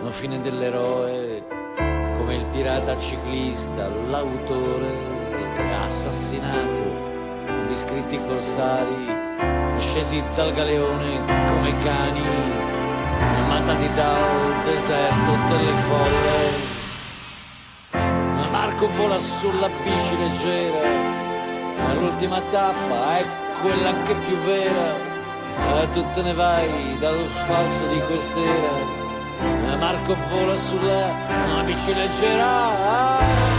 non fine dell'eroe, come il pirata ciclista, l'autore assassinato. Di scritti corsari, scesi dal galeone come cani, matati dal deserto delle folle. Marco vola sulla bici leggera, ma l'ultima tappa è quella anche più vera. E tu te ne vai dal falso di quest'era. Marco vola sulla bici leggera.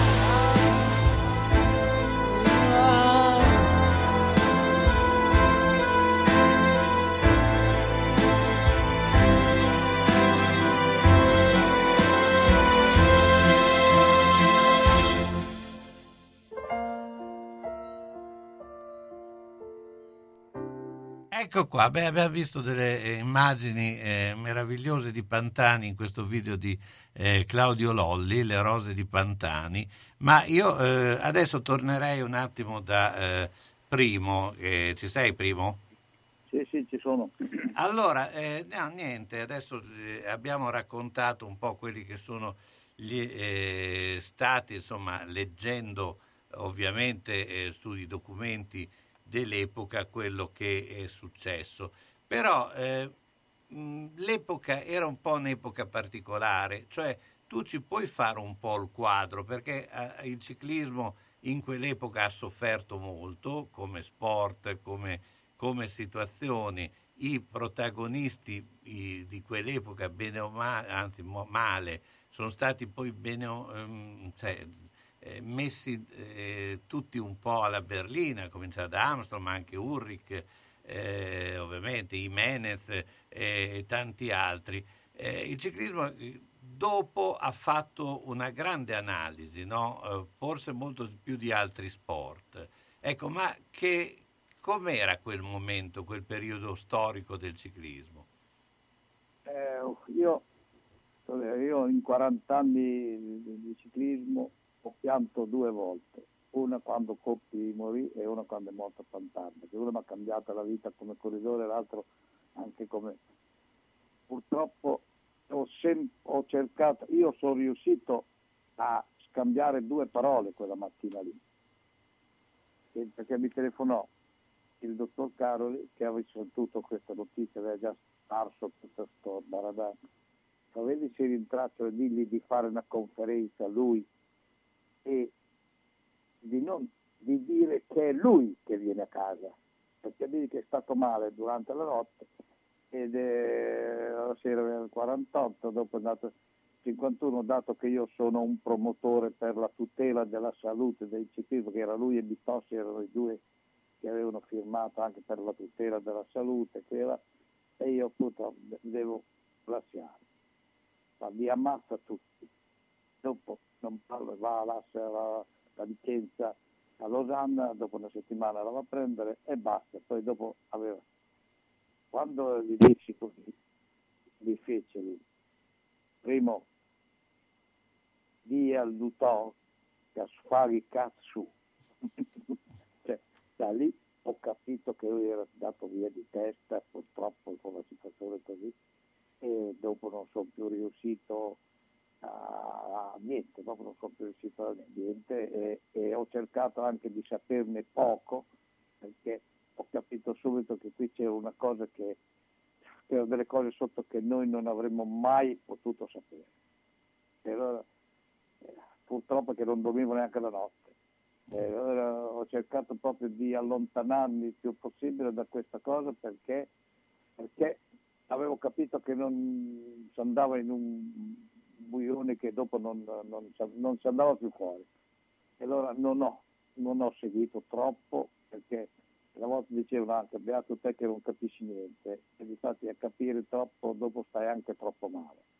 Ecco qua, beh, abbiamo visto delle eh, immagini eh, meravigliose di Pantani in questo video di eh, Claudio Lolli, Le rose di Pantani, ma io eh, adesso tornerei un attimo da eh, Primo, ci sei Primo? Sì, sì, ci sono. Allora, no, niente, adesso abbiamo raccontato un po' quelli che sono gli stati, insomma, leggendo ovviamente sui documenti dell'epoca quello che è successo. Però eh, l'epoca era un po' un'epoca particolare, cioè tu ci puoi fare un po' il quadro perché eh, il ciclismo in quell'epoca ha sofferto molto come sport, come, come situazioni. I protagonisti i, di quell'epoca, bene o male, anzi male, sono stati poi bene, um, cioè, eh, messi eh, tutti un po' alla berlina, a cominciare da Armstrong, ma anche Ulrich, eh, ovviamente Jimenez eh, e tanti altri. Eh, il ciclismo dopo ha fatto una grande analisi, no? forse molto più di altri sport. Ecco, ma che, com'era quel momento, quel periodo storico del ciclismo? io, io in 40 anni di, di ciclismo ho pianto due volte, una quando Coppi morì e una quando è morto Pantani, perché una mi ha cambiato la vita come corridore e l'altro anche come... Purtroppo ho, sem- ho cercato, io sono riuscito a scambiare due parole quella mattina lì, perché mi telefonò il dottor Caroli che aveva sentito questa notizia, aveva già sparso tutta sto baradà. Vedi se rintraccio e digli di fare una conferenza lui e di, non, di dire che è lui che viene a casa, perché dice che è stato male durante la notte ed è la sera del 48, dopo è andato 51, dato che io sono un promotore per la tutela della salute dei ciclisti, che era lui e Bitossi erano i due che avevano firmato anche per la tutela della salute, era, e io appunto devo lasciare. Ma li ammazza tutti. Dopo non parlo, va alla, alla, la licenza a Losanna, dopo una settimana la va a prendere e basta. Poi dopo aveva, quando gli dissi così, gli lui, primo, di al Dutton che sfari cazzo. cioè, da lì ho capito che lui era andato via di testa, purtroppo con la situazione così, e dopo non sono più riuscito a, niente, proprio non sono più riuscito a niente e, e, ho cercato anche di saperne poco perché ho capito subito che qui c'era una cosa che c'erano delle cose sotto che noi non avremmo mai potuto sapere. E allora, eh, purtroppo che non dormivo neanche la notte. E allora ho cercato proprio di allontanarmi il più possibile da questa cosa perché, perché avevo capito che non si andava in un buione che dopo non, non, non si andava più fuori. E allora non ho, non ho seguito troppo perché una volta dicevano anche beato te che non capisci niente e infatti a capire troppo dopo stai anche troppo male.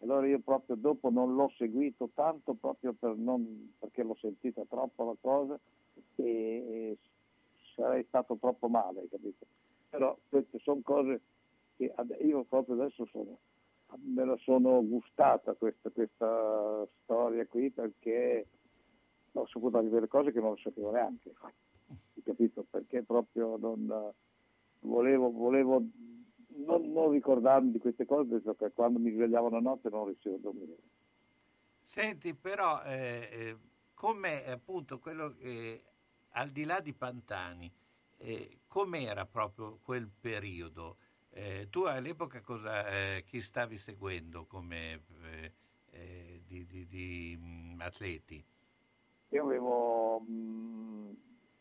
Allora io proprio dopo non l'ho seguito tanto proprio per non, perché l'ho sentita troppo la cosa e, e sarei stato troppo male, capito? Però queste sono cose che io proprio adesso sono, me la sono gustata questa, questa storia qui perché ho saputo anche delle cose che non sapevo neanche, capito? Perché proprio non volevo, volevo non, non ricordarmi di queste cose perché quando mi svegliavo la notte non riuscivo a dormire. Senti, però, eh, eh, come appunto quello che al di là di Pantani, eh, com'era proprio quel periodo? Eh, tu all'epoca cosa, eh, chi stavi seguendo come eh, eh, di, di- di, mh, atleti? Io avevo mm,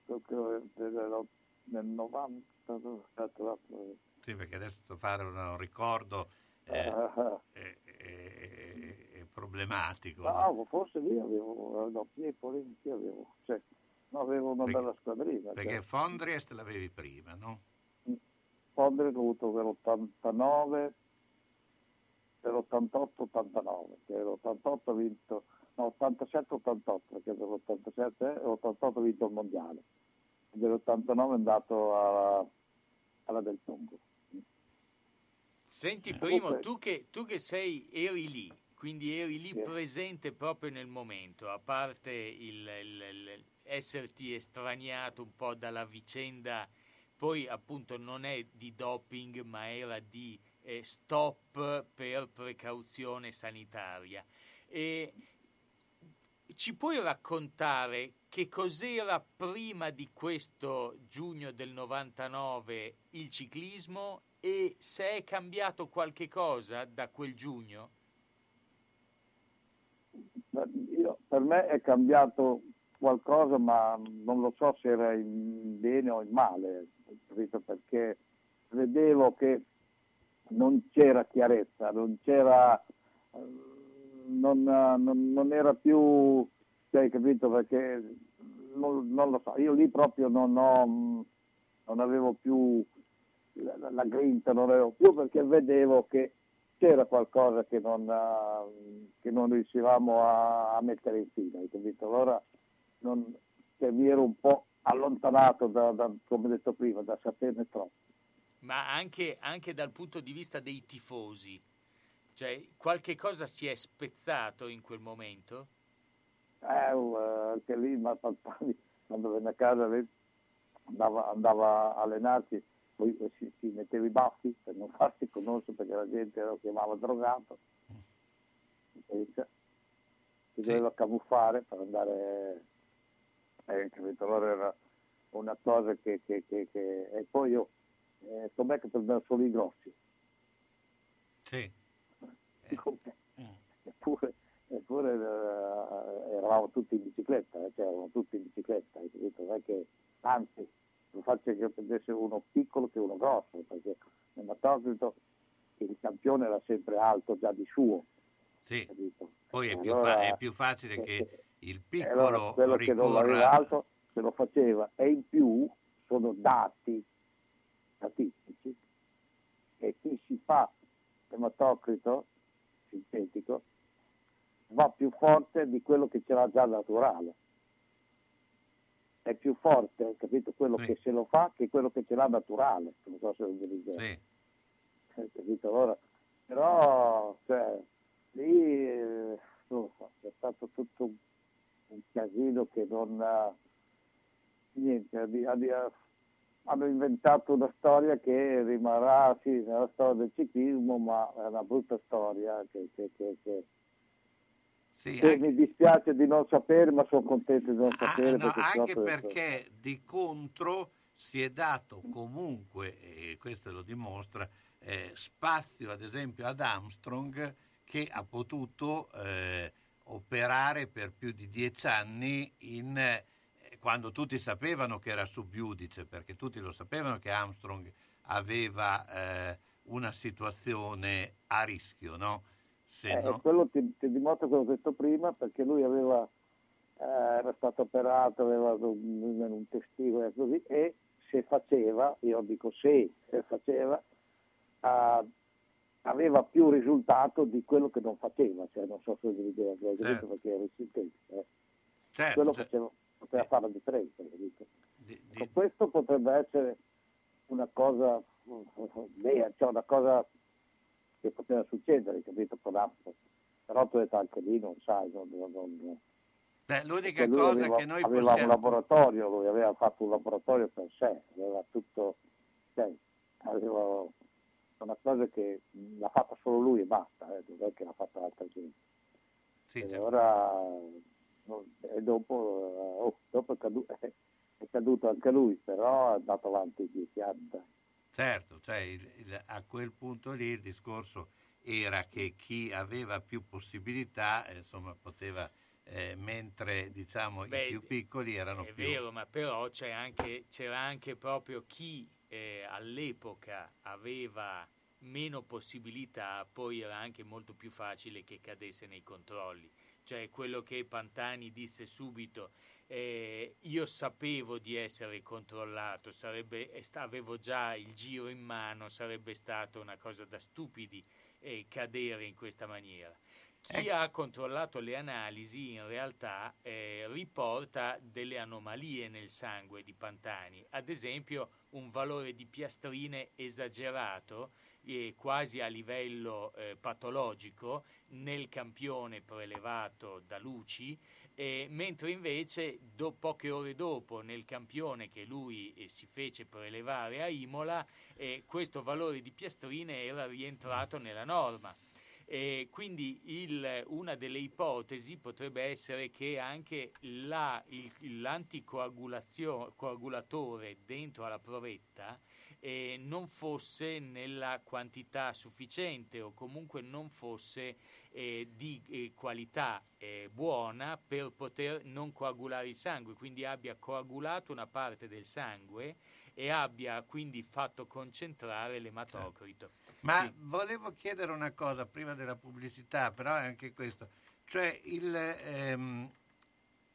proprio nel- nel 90, dove è stato l'altro- Sì, perché adesso fare un ricordo eh, Ah, eh, eh, eh, problematico. no, forse lì avevo, no, Piepoli, avevo, cioè, no, avevo una Perché- bella squadrina. Perché cioè. Fondriest l'avevi prima, no? Fondre ho avuto per l'89, per l'88-89, che l'88 ha vinto, no 87-88, perché per l'87 e l'88 ha vinto il mondiale, e dell'89 è andato alla, alla del Tongo. Senti, Eh, Primo, tu che, tu che sei, eri lì, quindi eri lì presente proprio nel momento, a parte il, il- il- esserti estraniato un po' dalla vicenda, poi appunto non è di doping, ma era di eh, stop per precauzione sanitaria. E ci puoi raccontare che cos'era prima di questo giugno del 99 il ciclismo e se è cambiato qualche cosa da quel giugno? Io- per me è cambiato qualcosa, ma non lo so se era in bene o in male, perché vedevo che non c'era chiarezza, non c'era, eh, non, non- non era più, cioè, capito? Perché non, non lo so, io lì proprio non ho, non avevo più la, la grinta, non avevo più perché vedevo che c'era qualcosa che non, eh, che non riuscivamo a, a mettere in fila, hai capito? Allora non, cioè, mi ero un po' allontanato, da, da- come detto prima, da saperne troppo. Ma anche, anche dal punto di vista dei tifosi, cioè qualche cosa si è spezzato in quel momento? Eh, uh, anche lì ma Pantani, quando venne a casa lei andava, andava a allenarsi, poi si, si metteva i baffi per non farsi conoscere perché la gente lo chiamava drogato, e cioè, si doveva camuffare per andare, eh? Allora era una cosa che, che, che, che- e poi io, eh, com'è che prendevano solo i grossi? Sì. Eppure, eppure eh, eravamo tutti in bicicletta, eh, cioè eravamo tutti in bicicletta, hai capito? Non è che, anzi, non faccio che prendesse uno piccolo che uno grosso, perché nel Matocrito il campione era sempre alto già di suo. Sì. Poi è più, Allora- fa- è più facile che il E allora piccolo quello che non l'aveva alto se lo faceva e in più sono dati statistici che chi si fa ematocrito sintetico va più forte di quello che ce l'ha già naturale è più forte capito quello Sì. che se lo fa che quello che ce l'ha naturale non so se lo Sì. eh, capito? Allora, però cioè, lì eh, non lo so, è stato tutto un casino che non ha niente, di- ha- hanno inventato una storia che rimarrà sì, nella storia del ciclismo, ma è una brutta storia che, che- che- che- Sì, che anche- mi dispiace di non sapere, ma sono contento di non Ah, sapere. no, perché anche perché di contro si è dato comunque, e questo lo dimostra, eh, spazio ad esempio ad Armstrong che ha potuto eh, operare per più di dieci anni in, eh, quando tutti sapevano che era subiudice, perché tutti lo sapevano che Armstrong aveva eh, una situazione a rischio, no? Se Eh, no- quello ti, ti dimostra quello che ho detto prima, perché lui aveva eh, era stato operato, aveva un, un testicolo e così, e se faceva, io dico se, se faceva, aveva più risultato di quello che non faceva, cioè non so se l'idea, certo. perché era sintetico. Eh. Certo, quello certo. Faceva, poteva fare la differenza? Di, di... Questo potrebbe essere una cosa, beh, cioè una cosa che poteva succedere, capito? Però tu hai detto anche lì, non sai, non, non, Beh, l'unica cosa aveva, che noi aveva possiamo... un laboratorio, lui aveva fatto un laboratorio per sé, aveva tutto, cioè, aveva una cosa che l'ha fatta solo lui e basta, eh, non è che l'ha fatta altra gente. Sì, e certo. ora, e dopo, eh, oh, dopo è, caduto, è, caduto, anche lui, però è andato avanti dieci anni. Certo, cioè il, il, a quel punto lì il discorso era che chi aveva più possibilità, eh, insomma, poteva... Eh, mentre diciamo Beh, i più piccoli erano è più... È vero, ma però anche, c'era anche proprio chi eh, all'epoca aveva meno possibilità, poi era anche molto più facile che cadesse nei controlli. Cioè quello che Pantani disse subito, eh, io sapevo di essere controllato, sarebbe, avevo già il giro in mano, sarebbe stata una cosa da stupidi eh, cadere in questa maniera. Chi ha controllato le analisi in realtà eh, riporta delle anomalie nel sangue di Pantani, ad esempio un valore di piastrine esagerato eh, quasi a livello eh, patologico nel campione prelevato da Luci, mentre invece do, poche ore dopo nel campione che lui eh, si fece prelevare a Imola, eh, questo valore di piastrine era rientrato nella norma. E quindi il, una delle ipotesi potrebbe essere che anche la, il, l'anticoagulatore dentro alla provetta eh, non fosse nella quantità sufficiente o comunque non fosse eh, di eh, qualità eh, buona per poter non coagulare il sangue, quindi abbia coagulato una parte del sangue e abbia quindi fatto concentrare l'ematocrito. Ma sì. volevo chiedere una cosa prima della pubblicità, però è anche questo, cioè il, ehm,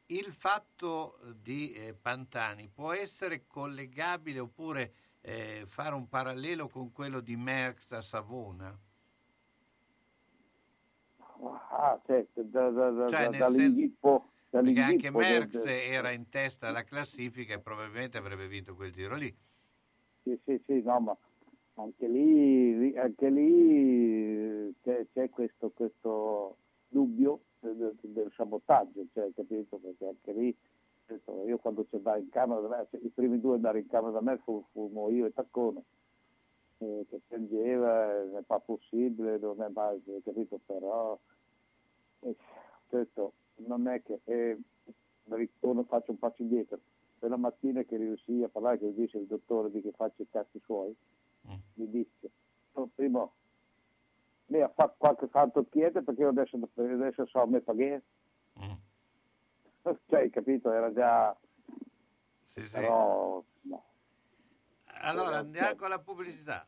il fatto di eh, Pantani può essere collegabile oppure eh, fare un parallelo con quello di Merckx a Savona? Ah, certo, da, da, da, cioè, dall'inghippo, perché anche Merckx era in testa alla classifica e probabilmente avrebbe vinto quel giro lì. Sì, sì, sì, no, ma anche lì, anche lì c'è, c'è questo, questo, dubbio del, del, sabotaggio, cioè, capito? Perché anche lì io quando ci andai in camera da me, i primi due andare in camera da me fu, fummo io e Taccone, eh, che piangeva, non è pas possibile, non è mai, capito? Però eh, detto, non è che eh, ritorno, faccio un passo indietro. Quella mattina che riuscì a parlare, che disse il dottore di che faccio i cazzi suoi, mm. mi disse, oh, primo, mi ha fatto qualche fatto piede perché io adesso, adesso so me pagare. Mm. cioè, capito, era già... Sì, sì. Però, no. Allora andiamo con la pubblicità.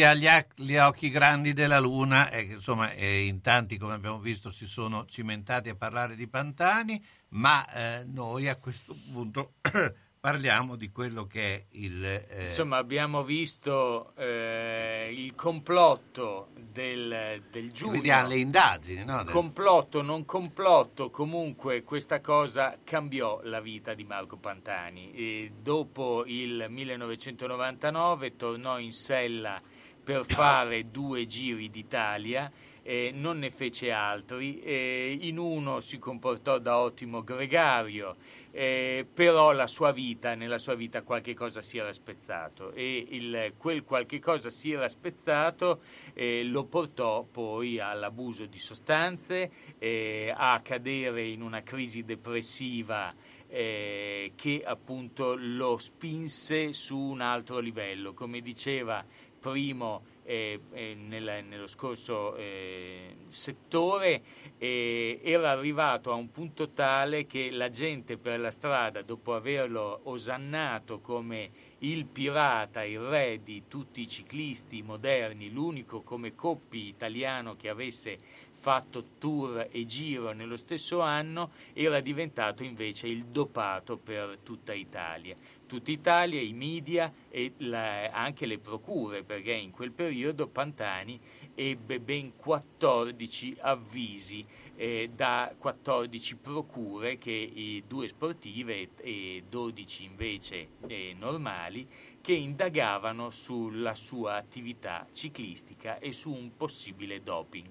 Gli, ac- gli occhi grandi della luna, e che, insomma, eh, in tanti, come abbiamo visto, si sono cimentati a parlare di Pantani, ma eh, noi a questo punto parliamo di quello che è il... eh, Insomma, abbiamo visto eh, il complotto del, del giugno. Vediamo le indagini, no? Complotto, non complotto, comunque questa cosa cambiò la vita di Marco Pantani. E dopo il 1999 tornò in sella per fare due giri d'Italia, eh, non ne fece altri, eh, in uno si comportò da ottimo gregario, eh, però la sua vita, nella sua vita qualche cosa si era spezzato e il- quel qualche cosa si era spezzato eh, lo portò poi all'abuso di sostanze, eh, a cadere in una crisi depressiva eh, che appunto lo spinse su un altro livello. Come diceva Primo eh, eh, nel- nello scorso eh, settore, eh, era arrivato a un punto tale che la gente per la strada, dopo averlo osannato come il pirata, il re di tutti i ciclisti moderni, l'unico come coppi italiano che avesse fatto tour e giro nello stesso anno, era diventato invece il dopato per tutta Italia. Tutta Italia, i media e la- anche le procure, perché in quel periodo Pantani ebbe ben 14 avvisi eh, da 14 procure, che due sportive e 12 invece eh, normali, che indagavano sulla sua attività ciclistica e su un possibile doping.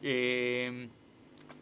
Ehm,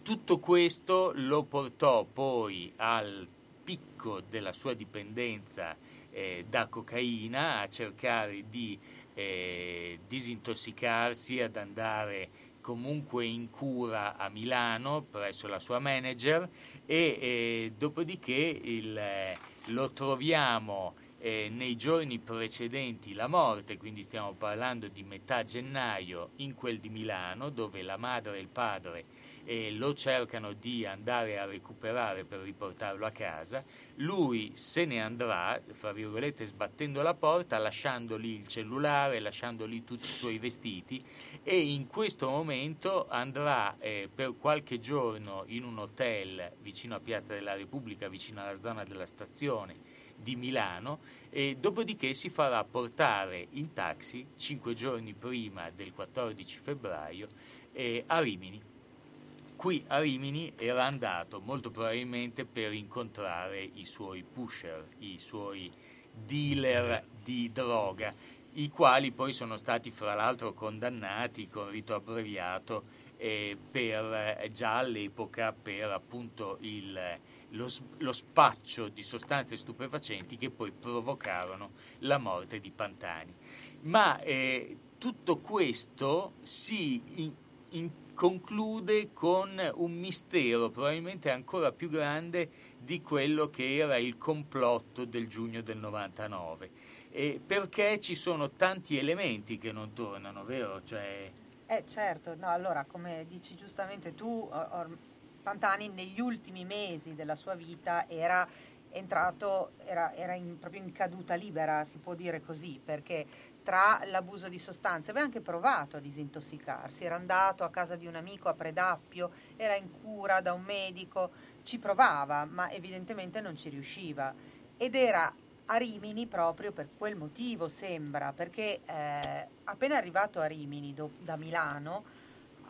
tutto questo lo portò poi al picco della sua dipendenza eh, da cocaina, a cercare di eh, disintossicarsi, ad andare comunque in cura a Milano presso la sua manager e eh, dopodiché il, eh, lo troviamo eh, nei giorni precedenti la morte, quindi stiamo parlando di metà gennaio in quel di Milano dove la madre e il padre e lo cercano di andare a recuperare per riportarlo a casa. Lui se ne andrà, fra virgolette, sbattendo la porta, lasciando lì il cellulare, lasciando lì tutti i suoi vestiti e in questo momento andrà eh, per qualche giorno in un hotel vicino a Piazza della Repubblica, vicino alla zona della stazione di Milano e dopodiché si farà portare in taxi cinque giorni prima del 14 febbraio eh, a Rimini. Qui a Rimini era andato molto probabilmente per incontrare i suoi pusher, i suoi dealer di droga, i quali poi sono stati fra l'altro condannati con rito abbreviato eh, per, eh, già all'epoca per appunto il, lo, lo, spaccio di sostanze stupefacenti che poi provocarono la morte di Pantani. Ma eh, tutto questo si in, in, conclude con un mistero probabilmente ancora più grande di quello che era il complotto del giugno del 99. Eh, perché ci sono tanti elementi che non tornano, vero? Cioè... Eh certo, no, allora come dici giustamente tu, or- Pantani negli ultimi mesi della sua vita era entrato, era, era in, proprio in caduta libera, si può dire così, perché tra l'abuso di sostanze aveva anche provato a disintossicarsi, era andato a casa di un amico a Predappio, era in cura da un medico, ci provava, ma evidentemente non ci riusciva. Ed era a Rimini proprio per quel motivo, sembra, perché eh, appena arrivato a Rimini do, da Milano,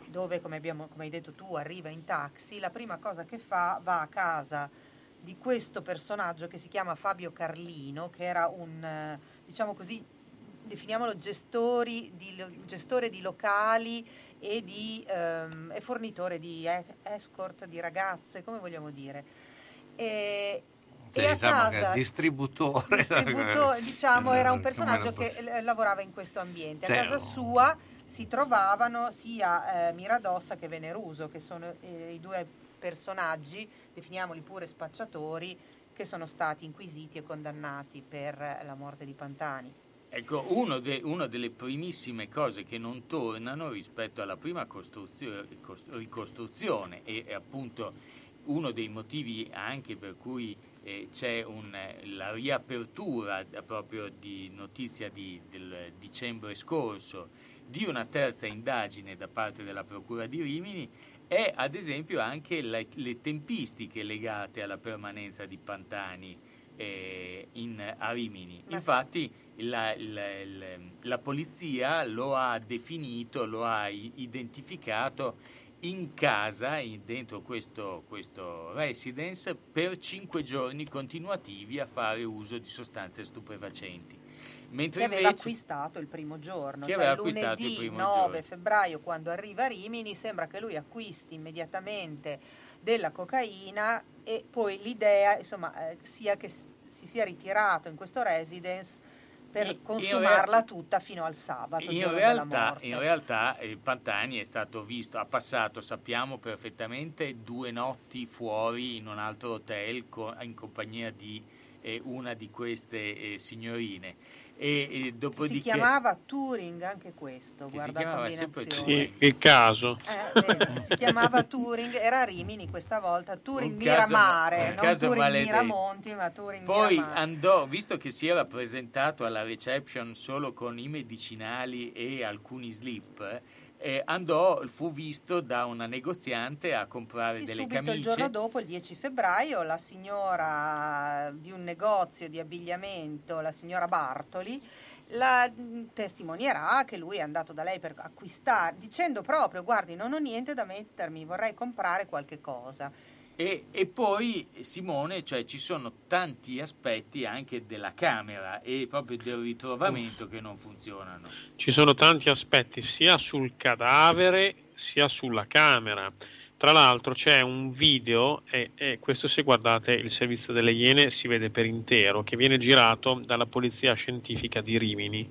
dove, come, abbiamo, come hai detto tu, arriva in taxi, la prima cosa che fa va a casa di questo personaggio che si chiama Fabio Carlino, che era un, eh, diciamo così, definiamolo gestori di, gestore di locali e, di, ehm, e fornitore di escort di ragazze, come vogliamo dire. E, e diciamo a casa, distributore, distributore diciamo, era un personaggio che lavorava in questo ambiente. A cioè, casa sua si trovavano sia eh, Miradossa che Veneruso, che sono eh, i due personaggi, definiamoli pure spacciatori, che sono stati inquisiti e condannati per la morte di Pantani. Ecco, uno de, una delle primissime cose che non tornano rispetto alla prima ricostruzione e appunto uno dei motivi anche per cui eh, c'è un, la riapertura proprio di notizia di, del dicembre scorso di una terza indagine da parte della Procura di Rimini è ad esempio anche le, le tempistiche legate alla permanenza di Pantani eh, in, a Rimini. Infatti la, la, la, la, polizia lo ha definito, lo ha identificato in casa, dentro questo, questo residence, per cinque giorni continuativi a fare uso di sostanze stupefacenti. Mentre che aveva invece, acquistato il primo giorno, cioè lunedì 9 giorno. febbraio quando arriva a Rimini sembra che lui acquisti immediatamente della cocaina e poi l'idea insomma, eh, sia che si sia ritirato in questo residence per in, consumarla in tutta fino al sabato. In realtà, in realtà il Pantani è stato visto, ha passato, sappiamo perfettamente, due notti fuori in un altro hotel in compagnia di eh, una di queste eh, signorine e, e dopodiché... Si chiamava Turing anche questo, che guarda combinazione. Sì, il caso. Eh, bene, si chiamava Turing, era Rimini questa volta, Turing Miramare, non caso Turing maledetto. Miramonti, ma Turing Poi Miramare. andò, visto che si era presentato alla reception solo con i medicinali e alcuni slip, eh, andò, fu visto da una negoziante a comprare sì, delle subito camicie. il giorno dopo, il 10 febbraio, la signora di un negozio di abbigliamento, la signora Bartoli, la mm, testimonierà che lui è andato da lei per acquistare, dicendo proprio, guardi, non ho niente da mettermi, vorrei comprare qualche cosa e, e, poi Simone, cioè ci sono tanti aspetti anche della camera e proprio del ritrovamento che non funzionano. Ci sono tanti aspetti sia sul cadavere sia sulla camera. Tra l'altro c'è un video, e, e questo se guardate il servizio delle Iene si vede per intero, che viene girato dalla Polizia Scientifica di Rimini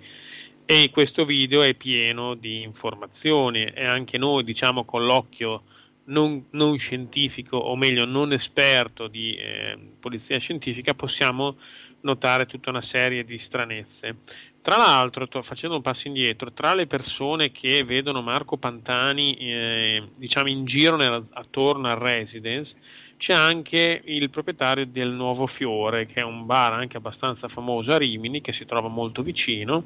e questo video è pieno di informazioni e anche noi diciamo con l'occhio non, non, scientifico, o meglio non esperto di eh, polizia scientifica, possiamo notare tutta una serie di stranezze. Tra l'altro, to- facendo un passo indietro, tra le persone che vedono Marco Pantani eh, diciamo in giro nella- attorno al residence, c'è anche il proprietario del Nuovo Fiore, che è un bar anche abbastanza famoso a Rimini, che si trova molto vicino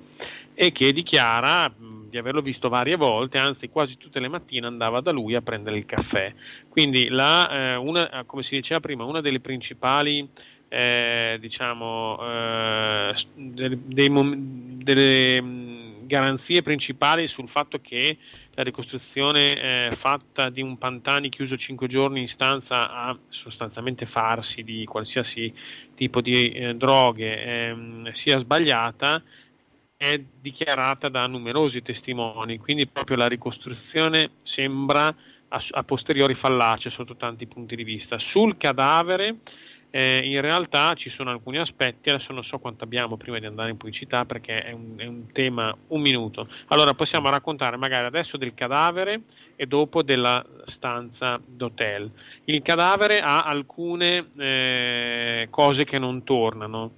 e che dichiara di averlo visto varie volte, anzi quasi tutte le mattine andava da lui a prendere il caffè. Quindi, la, eh, una, come si diceva prima, una delle principali eh, diciamo, eh, dei- dei mom- delle mh, garanzie principali sul fatto che la ricostruzione eh, fatta di un Pantani chiuso 5 giorni in stanza a sostanzialmente farsi di qualsiasi tipo di eh, droghe ehm, sia sbagliata è dichiarata da numerosi testimoni, quindi proprio la ricostruzione sembra a, a posteriori fallace sotto tanti punti di vista. Sul cadavere eh, in realtà ci sono alcuni aspetti, adesso non so quanto abbiamo prima di andare in pubblicità perché è un, è un tema un minuto. Allora possiamo raccontare magari adesso del cadavere e dopo della stanza d'hotel. Il cadavere ha alcune eh, cose che non tornano.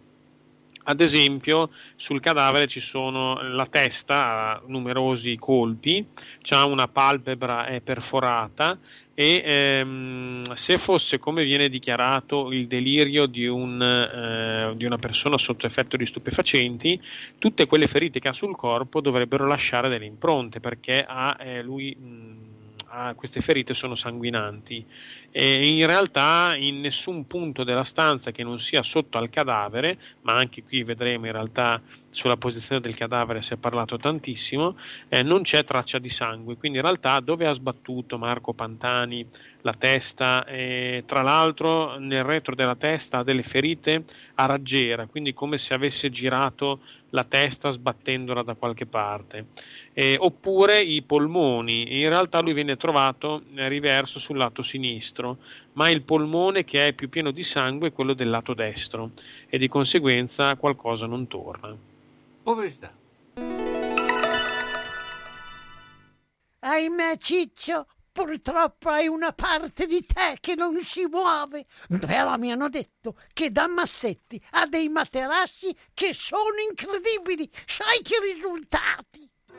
Ad esempio, sul cadavere ci sono la testa ha numerosi colpi, c'ha una palpebra è perforata e ehm, se fosse come viene dichiarato il delirio di, un, eh, di una persona sotto effetto di stupefacenti, tutte quelle ferite che ha sul corpo dovrebbero lasciare delle impronte perché ha, eh, lui mh, ha- queste ferite sono sanguinanti. E in realtà in nessun punto della stanza che non sia sotto al cadavere, ma anche qui vedremo in realtà sulla posizione del cadavere si è parlato tantissimo, eh, non c'è traccia di sangue, quindi in realtà dove ha sbattuto Marco Pantani la testa, e tra l'altro nel retro della testa ha delle ferite a raggiera, quindi come se avesse girato la testa sbattendola da qualche parte. Eh, oppure i polmoni, in realtà lui viene trovato eh, riverso sul lato sinistro, ma il polmone che è più pieno di sangue è quello del lato destro e di conseguenza qualcosa non torna. Poverità. Ahimè, Ciccio, purtroppo hai una parte di te che non si muove. Però mi hanno detto che da Massetti ha dei materassi che sono incredibili. Sai che risultati?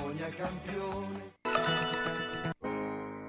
Bologna campione.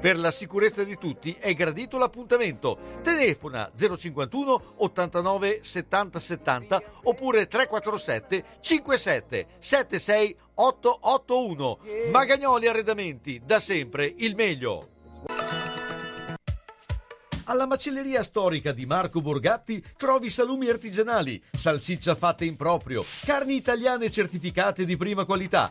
Per la sicurezza di tutti è gradito l'appuntamento. Telefona 051 89 70 70 oppure 347 57 76 881. Magagnoli Arredamenti, da sempre il meglio. Alla macelleria storica di Marco Borgatti trovi salumi artigianali, salsiccia fatta in proprio, carni italiane certificate di prima qualità,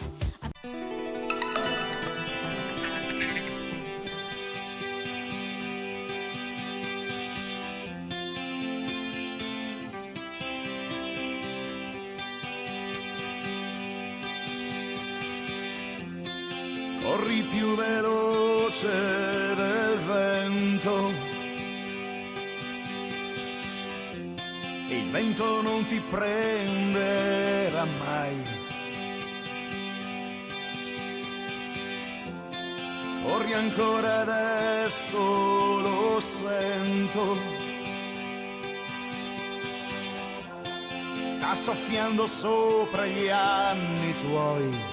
Soffiando sopra gli anni tuoi.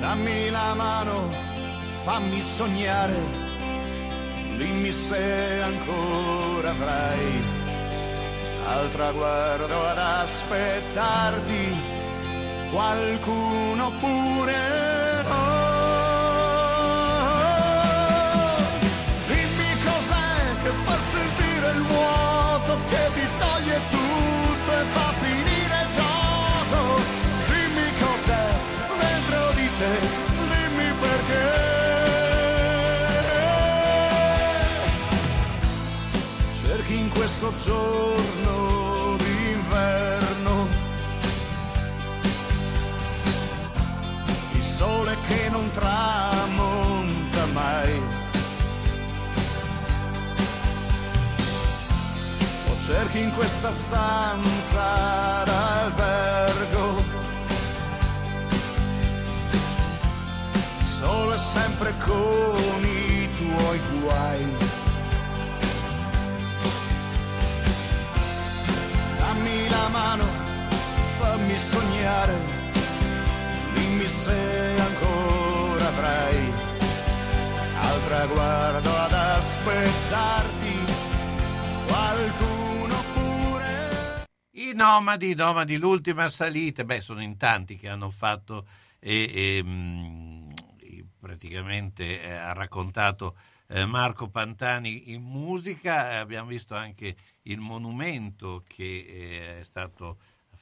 Dammi la mano, fammi sognare, dimmi se ancora avrai al traguardo ad aspettarti qualcuno pure che ti toglie tutto e fa finire gioco. Dimmi cos'è dentro di te, dimmi perché. Cerchi in questo giorno cerchi in questa stanza d'albergo. Solo e sempre con i tuoi guai. Dammi la mano, fammi sognare. Dimmi se ancora avrai al traguardo ad aspettarti nomadi, nomadi, l'ultima salita, beh, sono in tanti che hanno fatto e, e, e praticamente eh, ha raccontato eh, Marco Pantani in musica, abbiamo visto anche il monumento che eh, è stato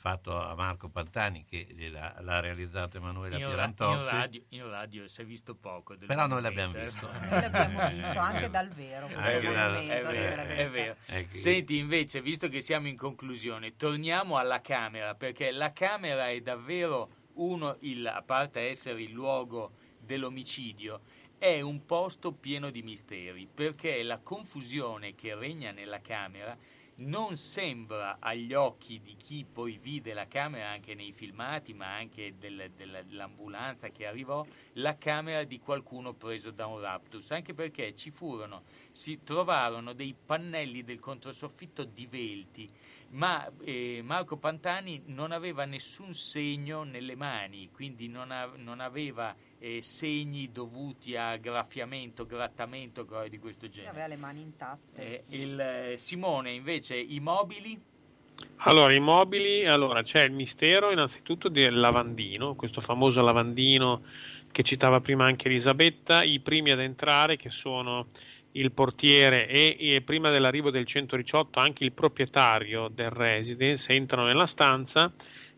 fatto a Marco Pantani che l'ha, l'ha realizzato Emanuela In, Pierantoffi. in radio, in radio si è visto poco. del Però noi l'abbiamo eh. visto. Noi l'abbiamo visto anche dal vero. Anche dal- È vero, è vero. Ecco. Senti, invece, visto che siamo in conclusione, torniamo alla Camera, perché la Camera è davvero uno, il- a parte essere il luogo dell'omicidio, è un posto pieno di misteri, perché la confusione che regna nella Camera non sembra agli occhi di chi poi vide la Camera anche nei filmati, ma anche del- del- dell'ambulanza che arrivò, la Camera di qualcuno preso da un raptus, anche perché ci furono, si trovarono dei pannelli del controsoffitto divelti, ma eh, Marco Pantani non aveva nessun segno nelle mani, quindi non, ha- non aveva eh, segni dovuti a graffiamento, grattamento, cose di questo genere. Aveva le mani intatte. Eh, il, eh, Simone invece i mobili Allora, i mobili, allora c'è il mistero innanzitutto del lavandino, questo famoso lavandino che citava prima anche Elisabetta, i primi ad entrare che sono il portiere e, e prima dell'arrivo del 118 anche il proprietario del residence entrano nella stanza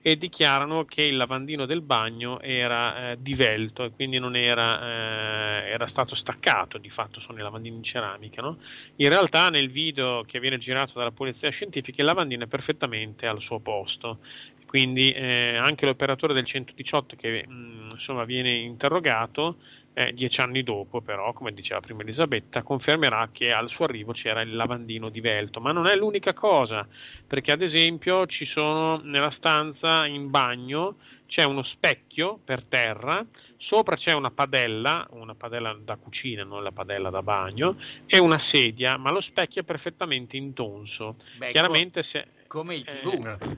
e dichiarano che il lavandino del bagno era eh, divelto e quindi non era, eh, era stato staccato, di fatto sono i lavandini in ceramica. No? In realtà nel video che viene girato dalla polizia scientifica il lavandino è perfettamente al suo posto, quindi eh, anche l'operatore del 118 che mh, insomma viene interrogato eh, dieci anni dopo però, come diceva prima Elisabetta, confermerà che al suo arrivo c'era il lavandino divelto, ma non è l'unica cosa, perché ad esempio ci sono nella stanza in bagno c'è uno specchio per terra, sopra c'è una padella, una padella da cucina, non la padella da bagno, e una sedia, ma lo specchio è perfettamente intonso. Beh, Chiaramente se... come il TV.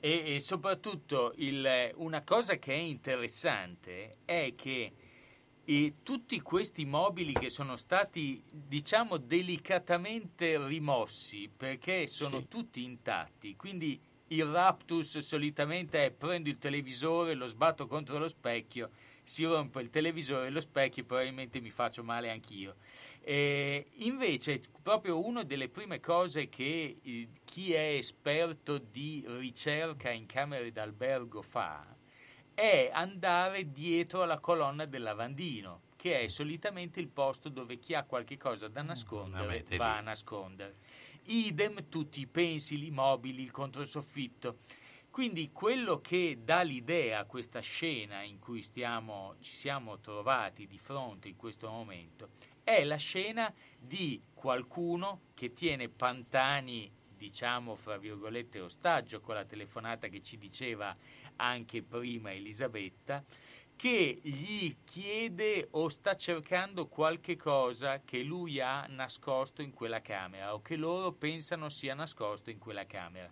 E, e soprattutto il- una cosa che è interessante è che eh, tutti questi mobili che sono stati, diciamo, delicatamente rimossi perché sono tutti intatti, quindi il raptus solitamente è prendo il televisore, lo sbatto contro lo specchio, si rompe il televisore e lo specchio, probabilmente mi faccio male anch'io. Eh, invece, proprio una delle prime cose che eh, chi è esperto di ricerca in camere d'albergo fa è andare dietro alla colonna del lavandino, che è solitamente il posto dove chi ha qualche cosa da nascondere mette va lì. a nascondere. Idem tutti i pensili, i mobili, il controsoffitto. Quindi quello che dà l'idea a questa scena in cui stiamo, ci siamo trovati di fronte in questo momento è la scena di qualcuno che tiene Pantani, diciamo fra virgolette, ostaggio con la telefonata che ci diceva anche prima Elisabetta, che gli chiede o sta cercando qualche cosa che lui ha nascosto in quella camera o che loro pensano sia nascosto in quella camera.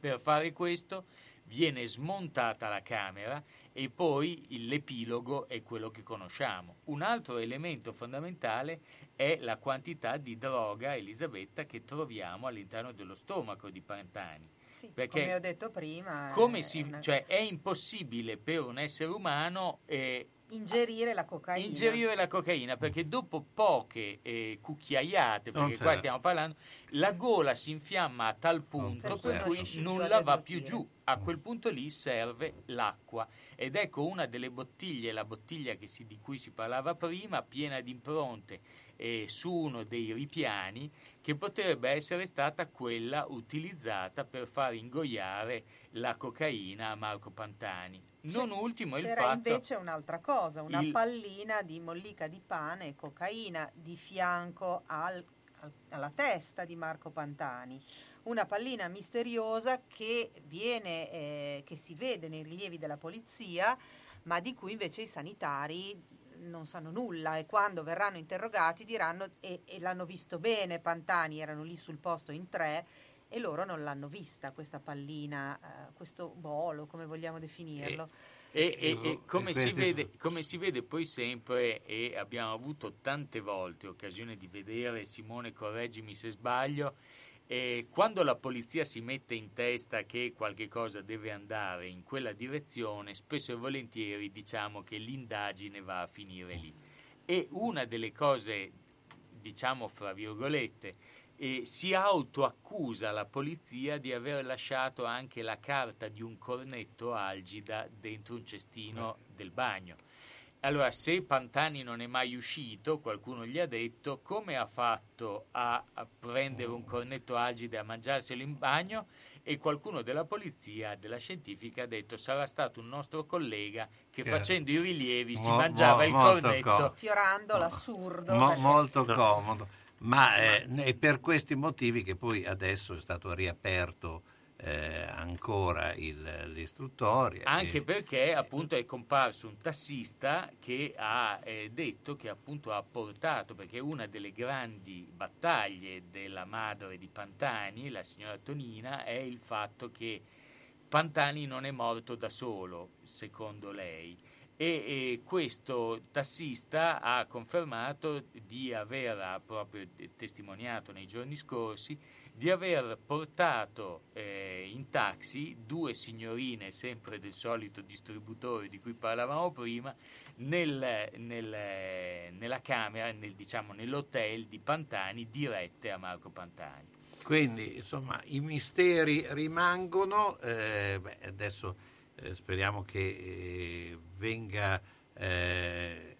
Per fare questo viene smontata la camera e poi l'epilogo è quello che conosciamo. Un altro elemento fondamentale è la quantità di droga, Elisabetta, che troviamo all'interno dello stomaco di Pantani. Sì, Perché come ho detto prima, come è si- una- cioè, è impossibile per un essere umano eh, ingerire la cocaina. ingerire la cocaina perché dopo poche eh, cucchiaiate, Non perché qua stiamo parlando, la gola si infiamma a tal punto Non per cui nulla va più giù. A quel punto lì serve l'acqua ed ecco una delle bottiglie, la bottiglia si- di cui si parlava prima, piena di impronte eh, su uno dei ripiani che potrebbe essere stata quella utilizzata per far ingoiare la cocaina a Marco Pantani. Non ultimo il C'era fatto invece un'altra cosa, una il- pallina di mollica di pane e cocaina di fianco al- al- alla testa di Marco Pantani. Una pallina misteriosa che, viene, eh, che si vede nei rilievi della polizia, ma di cui invece i sanitari non sanno nulla e quando verranno interrogati diranno e, e l'hanno visto bene, Pantani erano lì sul posto in tre e loro non l'hanno vista questa pallina, eh, questo bolo, come vogliamo definirlo. E, e- e come, si vede, come si vede poi sempre, e abbiamo avuto tante volte occasione di vedere, Simone correggimi se sbaglio, eh, quando la polizia si mette in testa che qualche cosa deve andare in quella direzione, spesso e volentieri diciamo che l'indagine va a finire lì. E una delle cose, diciamo fra virgolette, e si autoaccusa la polizia di aver lasciato anche la carta di un cornetto algida dentro un cestino del bagno. Allora, se Pantani non è mai uscito, qualcuno gli ha detto come ha fatto a, a prendere un cornetto algida e a mangiarselo in bagno e qualcuno della polizia, della scientifica, ha detto sarà stato un nostro collega che Che- facendo i rilievi si Mo- mangiava mo- il molto cornetto. co- Fiorando l'assurdo. Mo- perché- molto comodo. Ma eh, è per questi motivi che poi adesso è stato riaperto eh, ancora il- l'istruttoria. Anche e- perché appunto è comparso un tassista che ha eh, detto che appunto ha portato, perché una delle grandi battaglie della madre di Pantani, la signora Tonina, è il fatto che Pantani non è morto da solo, secondo lei. E, e questo tassista ha confermato di aver proprio testimoniato nei giorni scorsi di aver portato eh, in taxi due signorine, sempre del solito distributore di cui parlavamo prima, nel- nel- nella camera, nel, diciamo, nell'hotel di Pantani dirette a Marco Pantani. Quindi, insomma, i misteri rimangono. eh, beh, adesso eh, speriamo che eh, venga, eh,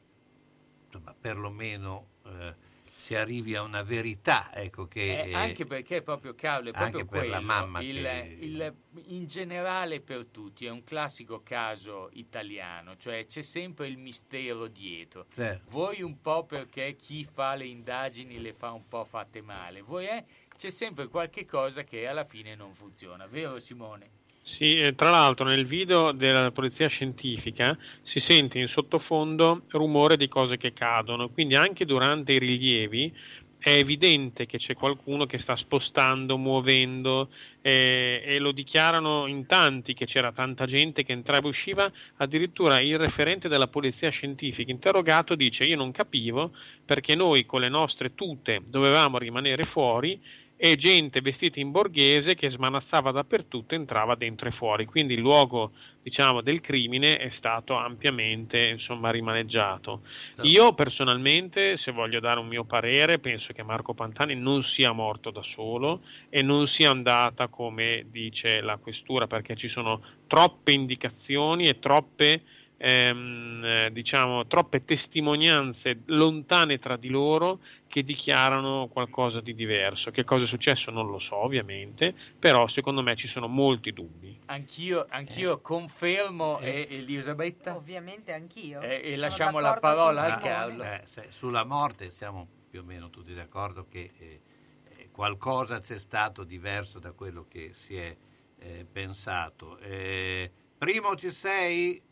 insomma, perlomeno eh, si arrivi a una verità. Ecco, che, Eh, anche perché proprio Carlo è anche proprio per la quello, mamma il, che- il- in generale per tutti è un classico caso italiano, cioè c'è sempre il mistero dietro. Certo. Voi un po' perché chi fa le indagini le fa un po' fatte male, voi eh, c'è sempre qualche cosa che alla fine non funziona, vero Simone? Sì, e tra l'altro nel video della polizia scientifica si sente in sottofondo rumore di cose che cadono, quindi anche durante i rilievi è evidente che c'è qualcuno che sta spostando, muovendo eh, e lo dichiarano in tanti che c'era tanta gente che entrava e usciva, addirittura il referente della polizia scientifica interrogato dice io non capivo perché noi con le nostre tute dovevamo rimanere fuori e gente vestita in borghese che smanazzava dappertutto, entrava dentro e fuori. Quindi il luogo, diciamo, del crimine è stato ampiamente, insomma, rimaneggiato. Io personalmente, se voglio dare un mio parere, penso che Marco Pantani non sia morto da solo e non sia andata come dice la questura, perché ci sono troppe indicazioni e troppe ehm, eh, diciamo, troppe testimonianze lontane tra di loro che dichiarano qualcosa di diverso. Che cosa è successo non lo so, ovviamente, però secondo me ci sono molti dubbi. Anch'io, anch'io confermo, e Elisabetta? Ovviamente anch'io. Eh, e Sono lasciamo la parola a. Carlo. Eh, se- sulla morte siamo più o meno tutti d'accordo che eh, eh, qualcosa c'è stato diverso da quello che si è eh, pensato. Eh, primo ci sei?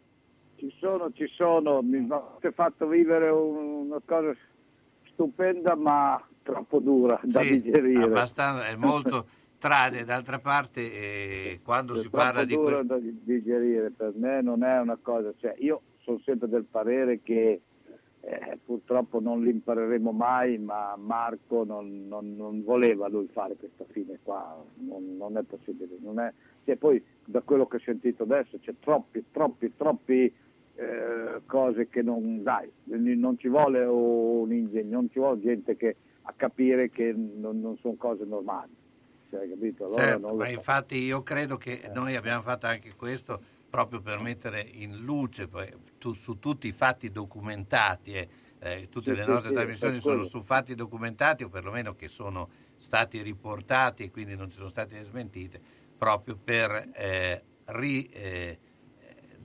Ci sono, ci sono, mi avete fatto vivere un- una cosa stupenda ma troppo dura da Sì, digerire. abbastanza, è molto tragico. D'altra parte, eh, quando È si parla troppo di dura questo... da digerire, per me non è una cosa, cioè io sono sempre del parere che eh, purtroppo non l'impareremo mai, ma Marco non, non- non voleva lui fare questa fine qua, non, non è possibile. Non è, e poi da quello che ho sentito adesso c'è troppi, troppi, troppi eh, cose che non dai, non ci vuole un ingegno, non ci vuole gente che a capire che non, non sono cose normali. Cioè, capito? Allora Certo, ma so. infatti io credo che noi abbiamo fatto anche questo proprio per mettere in luce poi, tu- su tutti i fatti documentati, eh, eh, tutte Sì, le nostre sì, trasmissioni sono su fatti documentati o perlomeno che sono stati riportati e quindi non ci sono state smentite, proprio per eh, ri- eh,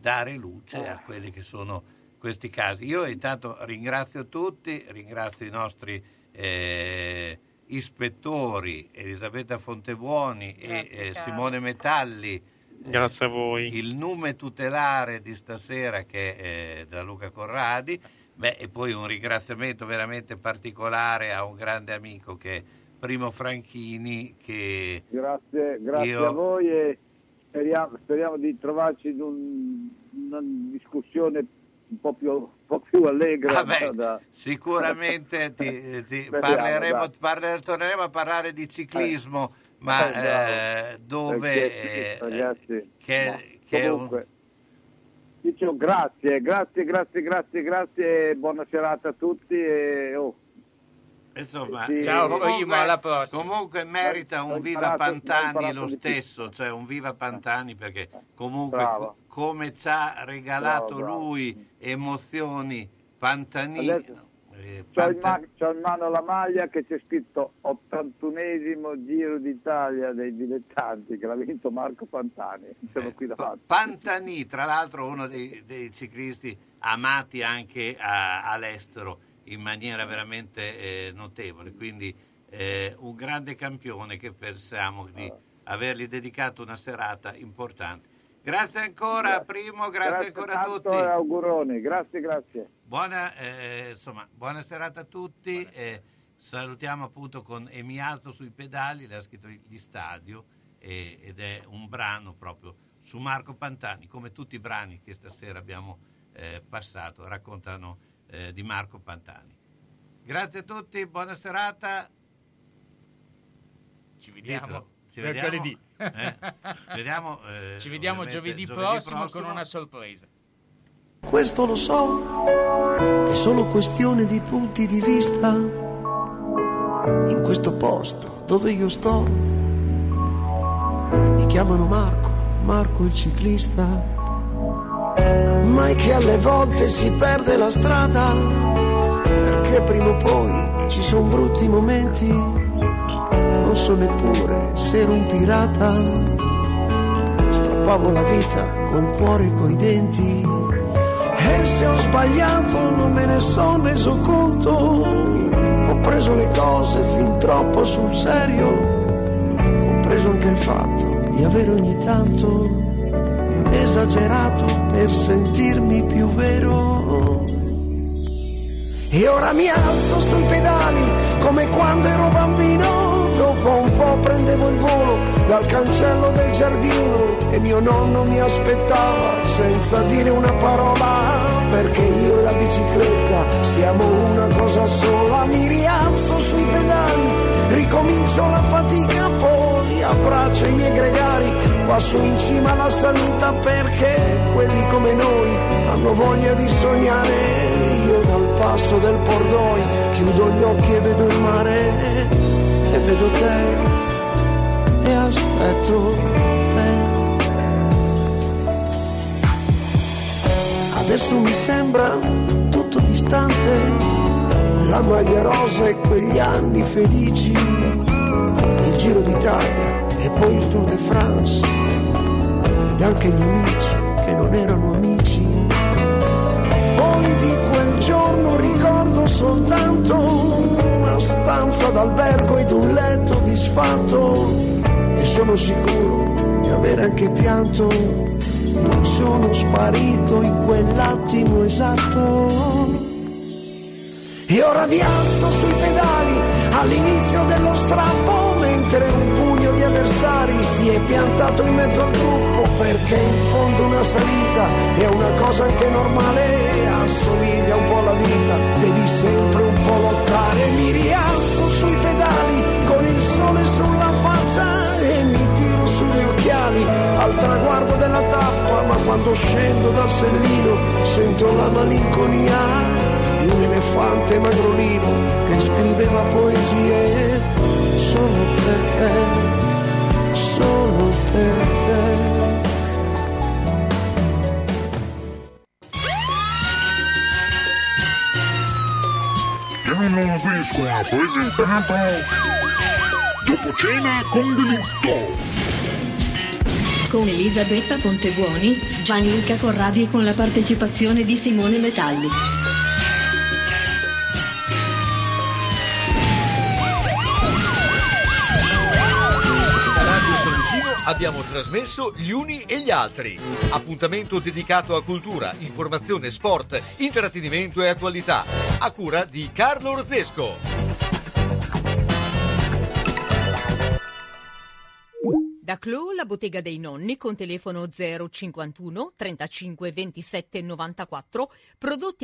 dare luce a quelli che sono questi casi. Io intanto ringrazio tutti, ringrazio i nostri eh, ispettori Elisabetta Fontebuoni e eh, Simone Metalli. Grazie a voi. Il nume tutelare di stasera che è eh, da Luca Corradi. Beh, e poi un ringraziamento veramente particolare a un grande amico che è Primo Franchini che Grazie, grazie Io- a voi e speriamo, speriamo di trovarci in un- una discussione un po' più, un po' più allegra. Vabbè, da- sicuramente ti- ti Speriamo, parleremo, parler- torneremo a parlare di ciclismo, ma Eh, eh, dove Perché, eh, ragazzi, che, no, che è un- comunque, dicevo grazie, grazie, grazie, grazie, grazie, buona serata a tutti e oh, Insomma, Sì. Ciao, comunque, Primo, alla prossima. comunque merita un viva Pantani lo stesso, cioè un viva Pantani perché comunque Bravo. co- come ci ha regalato Bravo, bravo. lui emozioni Pantani. Adesso eh, c'ho in, Panta- ma- c'ho in mano la maglia che c'è scritto 81esimo Giro d'Italia dei dilettanti che l'ha vinto Marco Pantani, sono qui davanti. Pantani, tra l'altro uno dei, dei ciclisti amati anche a- all'estero in maniera veramente eh, notevole, quindi eh, un grande campione che pensiamo di avergli dedicato una serata importante. Grazie ancora, Primo, grazie, ancora a tutti. auguroni, grazie, grazie. Buona, eh, insomma, buona serata a tutti. eh, salutiamo appunto con E mi alzo sui pedali, le ha scritto gli stadio ed è un brano proprio su Marco Pantani, come tutti i brani che stasera abbiamo eh, passato, raccontano eh, di Marco Pantani. Grazie a tutti, buona serata. Ci vediamo Ditelo, ci vediamo, mercoledì. eh, ci vediamo, eh, Ci vediamo ovviamente giovedì, prossimo, con una sorpresa. Questo lo so, è solo questione di punti di vista. In questo posto dove io sto, mi chiamano Marco, Marco il ciclista. Ma è che alle volte si perde la strada, perché prima o poi ci sono brutti momenti. Non so neppure se ero un pirata, strappavo la vita col cuore e coi denti. E se ho sbagliato non me ne sono reso conto. Ho preso le cose fin troppo sul serio. Compreso anche il fatto di avere ogni tanto esagerato per sentirmi più vero. E ora mi alzo sui pedali come quando ero bambino. Dopo un po' prendevo il volo dal cancello del giardino e mio nonno mi aspettava senza dire una parola perché io e la bicicletta siamo una cosa sola. Mi rialzo sui pedali, ricomincio la fatica, poi abbraccio i miei gregari, passo in cima alla salita perché quelli come noi hanno voglia di sognare. Io dal passo del Pordoi chiudo gli occhi e vedo il mare e vedo te e aspetto Adesso mi sembra tutto distante. La maglia rosa e quegli anni felici, il Giro d'Italia e poi il Tour de France, ed anche gli amici che non erano amici. Poi di quel giorno ricordo soltanto una stanza d'albergo ed un letto disfatto e sono sicuro di avere anche pianto. Sono sparito in quell'attimo esatto. E ora mi alzo sui pedali all'inizio dello strappo mentre un pugno di avversari si è piantato in mezzo al gruppo perché in fondo una salita è una cosa anche normale, assomiglia un po' alla vita, devi sempre un po' lottare. Mi rialzo sui pedali con il sole sulla faccia e mi tiro sugli occhiali al traguardo della tappa, ma quando scendo dal sellino sento la malinconia di un elefante magrolino che scriveva poesie solo per te, solo per te. Piano Disco ha presentato Dopo cena con delitto Con Elisabetta Pontebuoni, Gianluca Corradi e con la partecipazione di Simone Metalli. Abbiamo trasmesso Gli Uni e gli Altri. Appuntamento dedicato a cultura, informazione, sport, intrattenimento e attualità. A cura di Carlo Orzesco. Da Clo, la bottega dei nonni con telefono 051 35 27 94, prodotti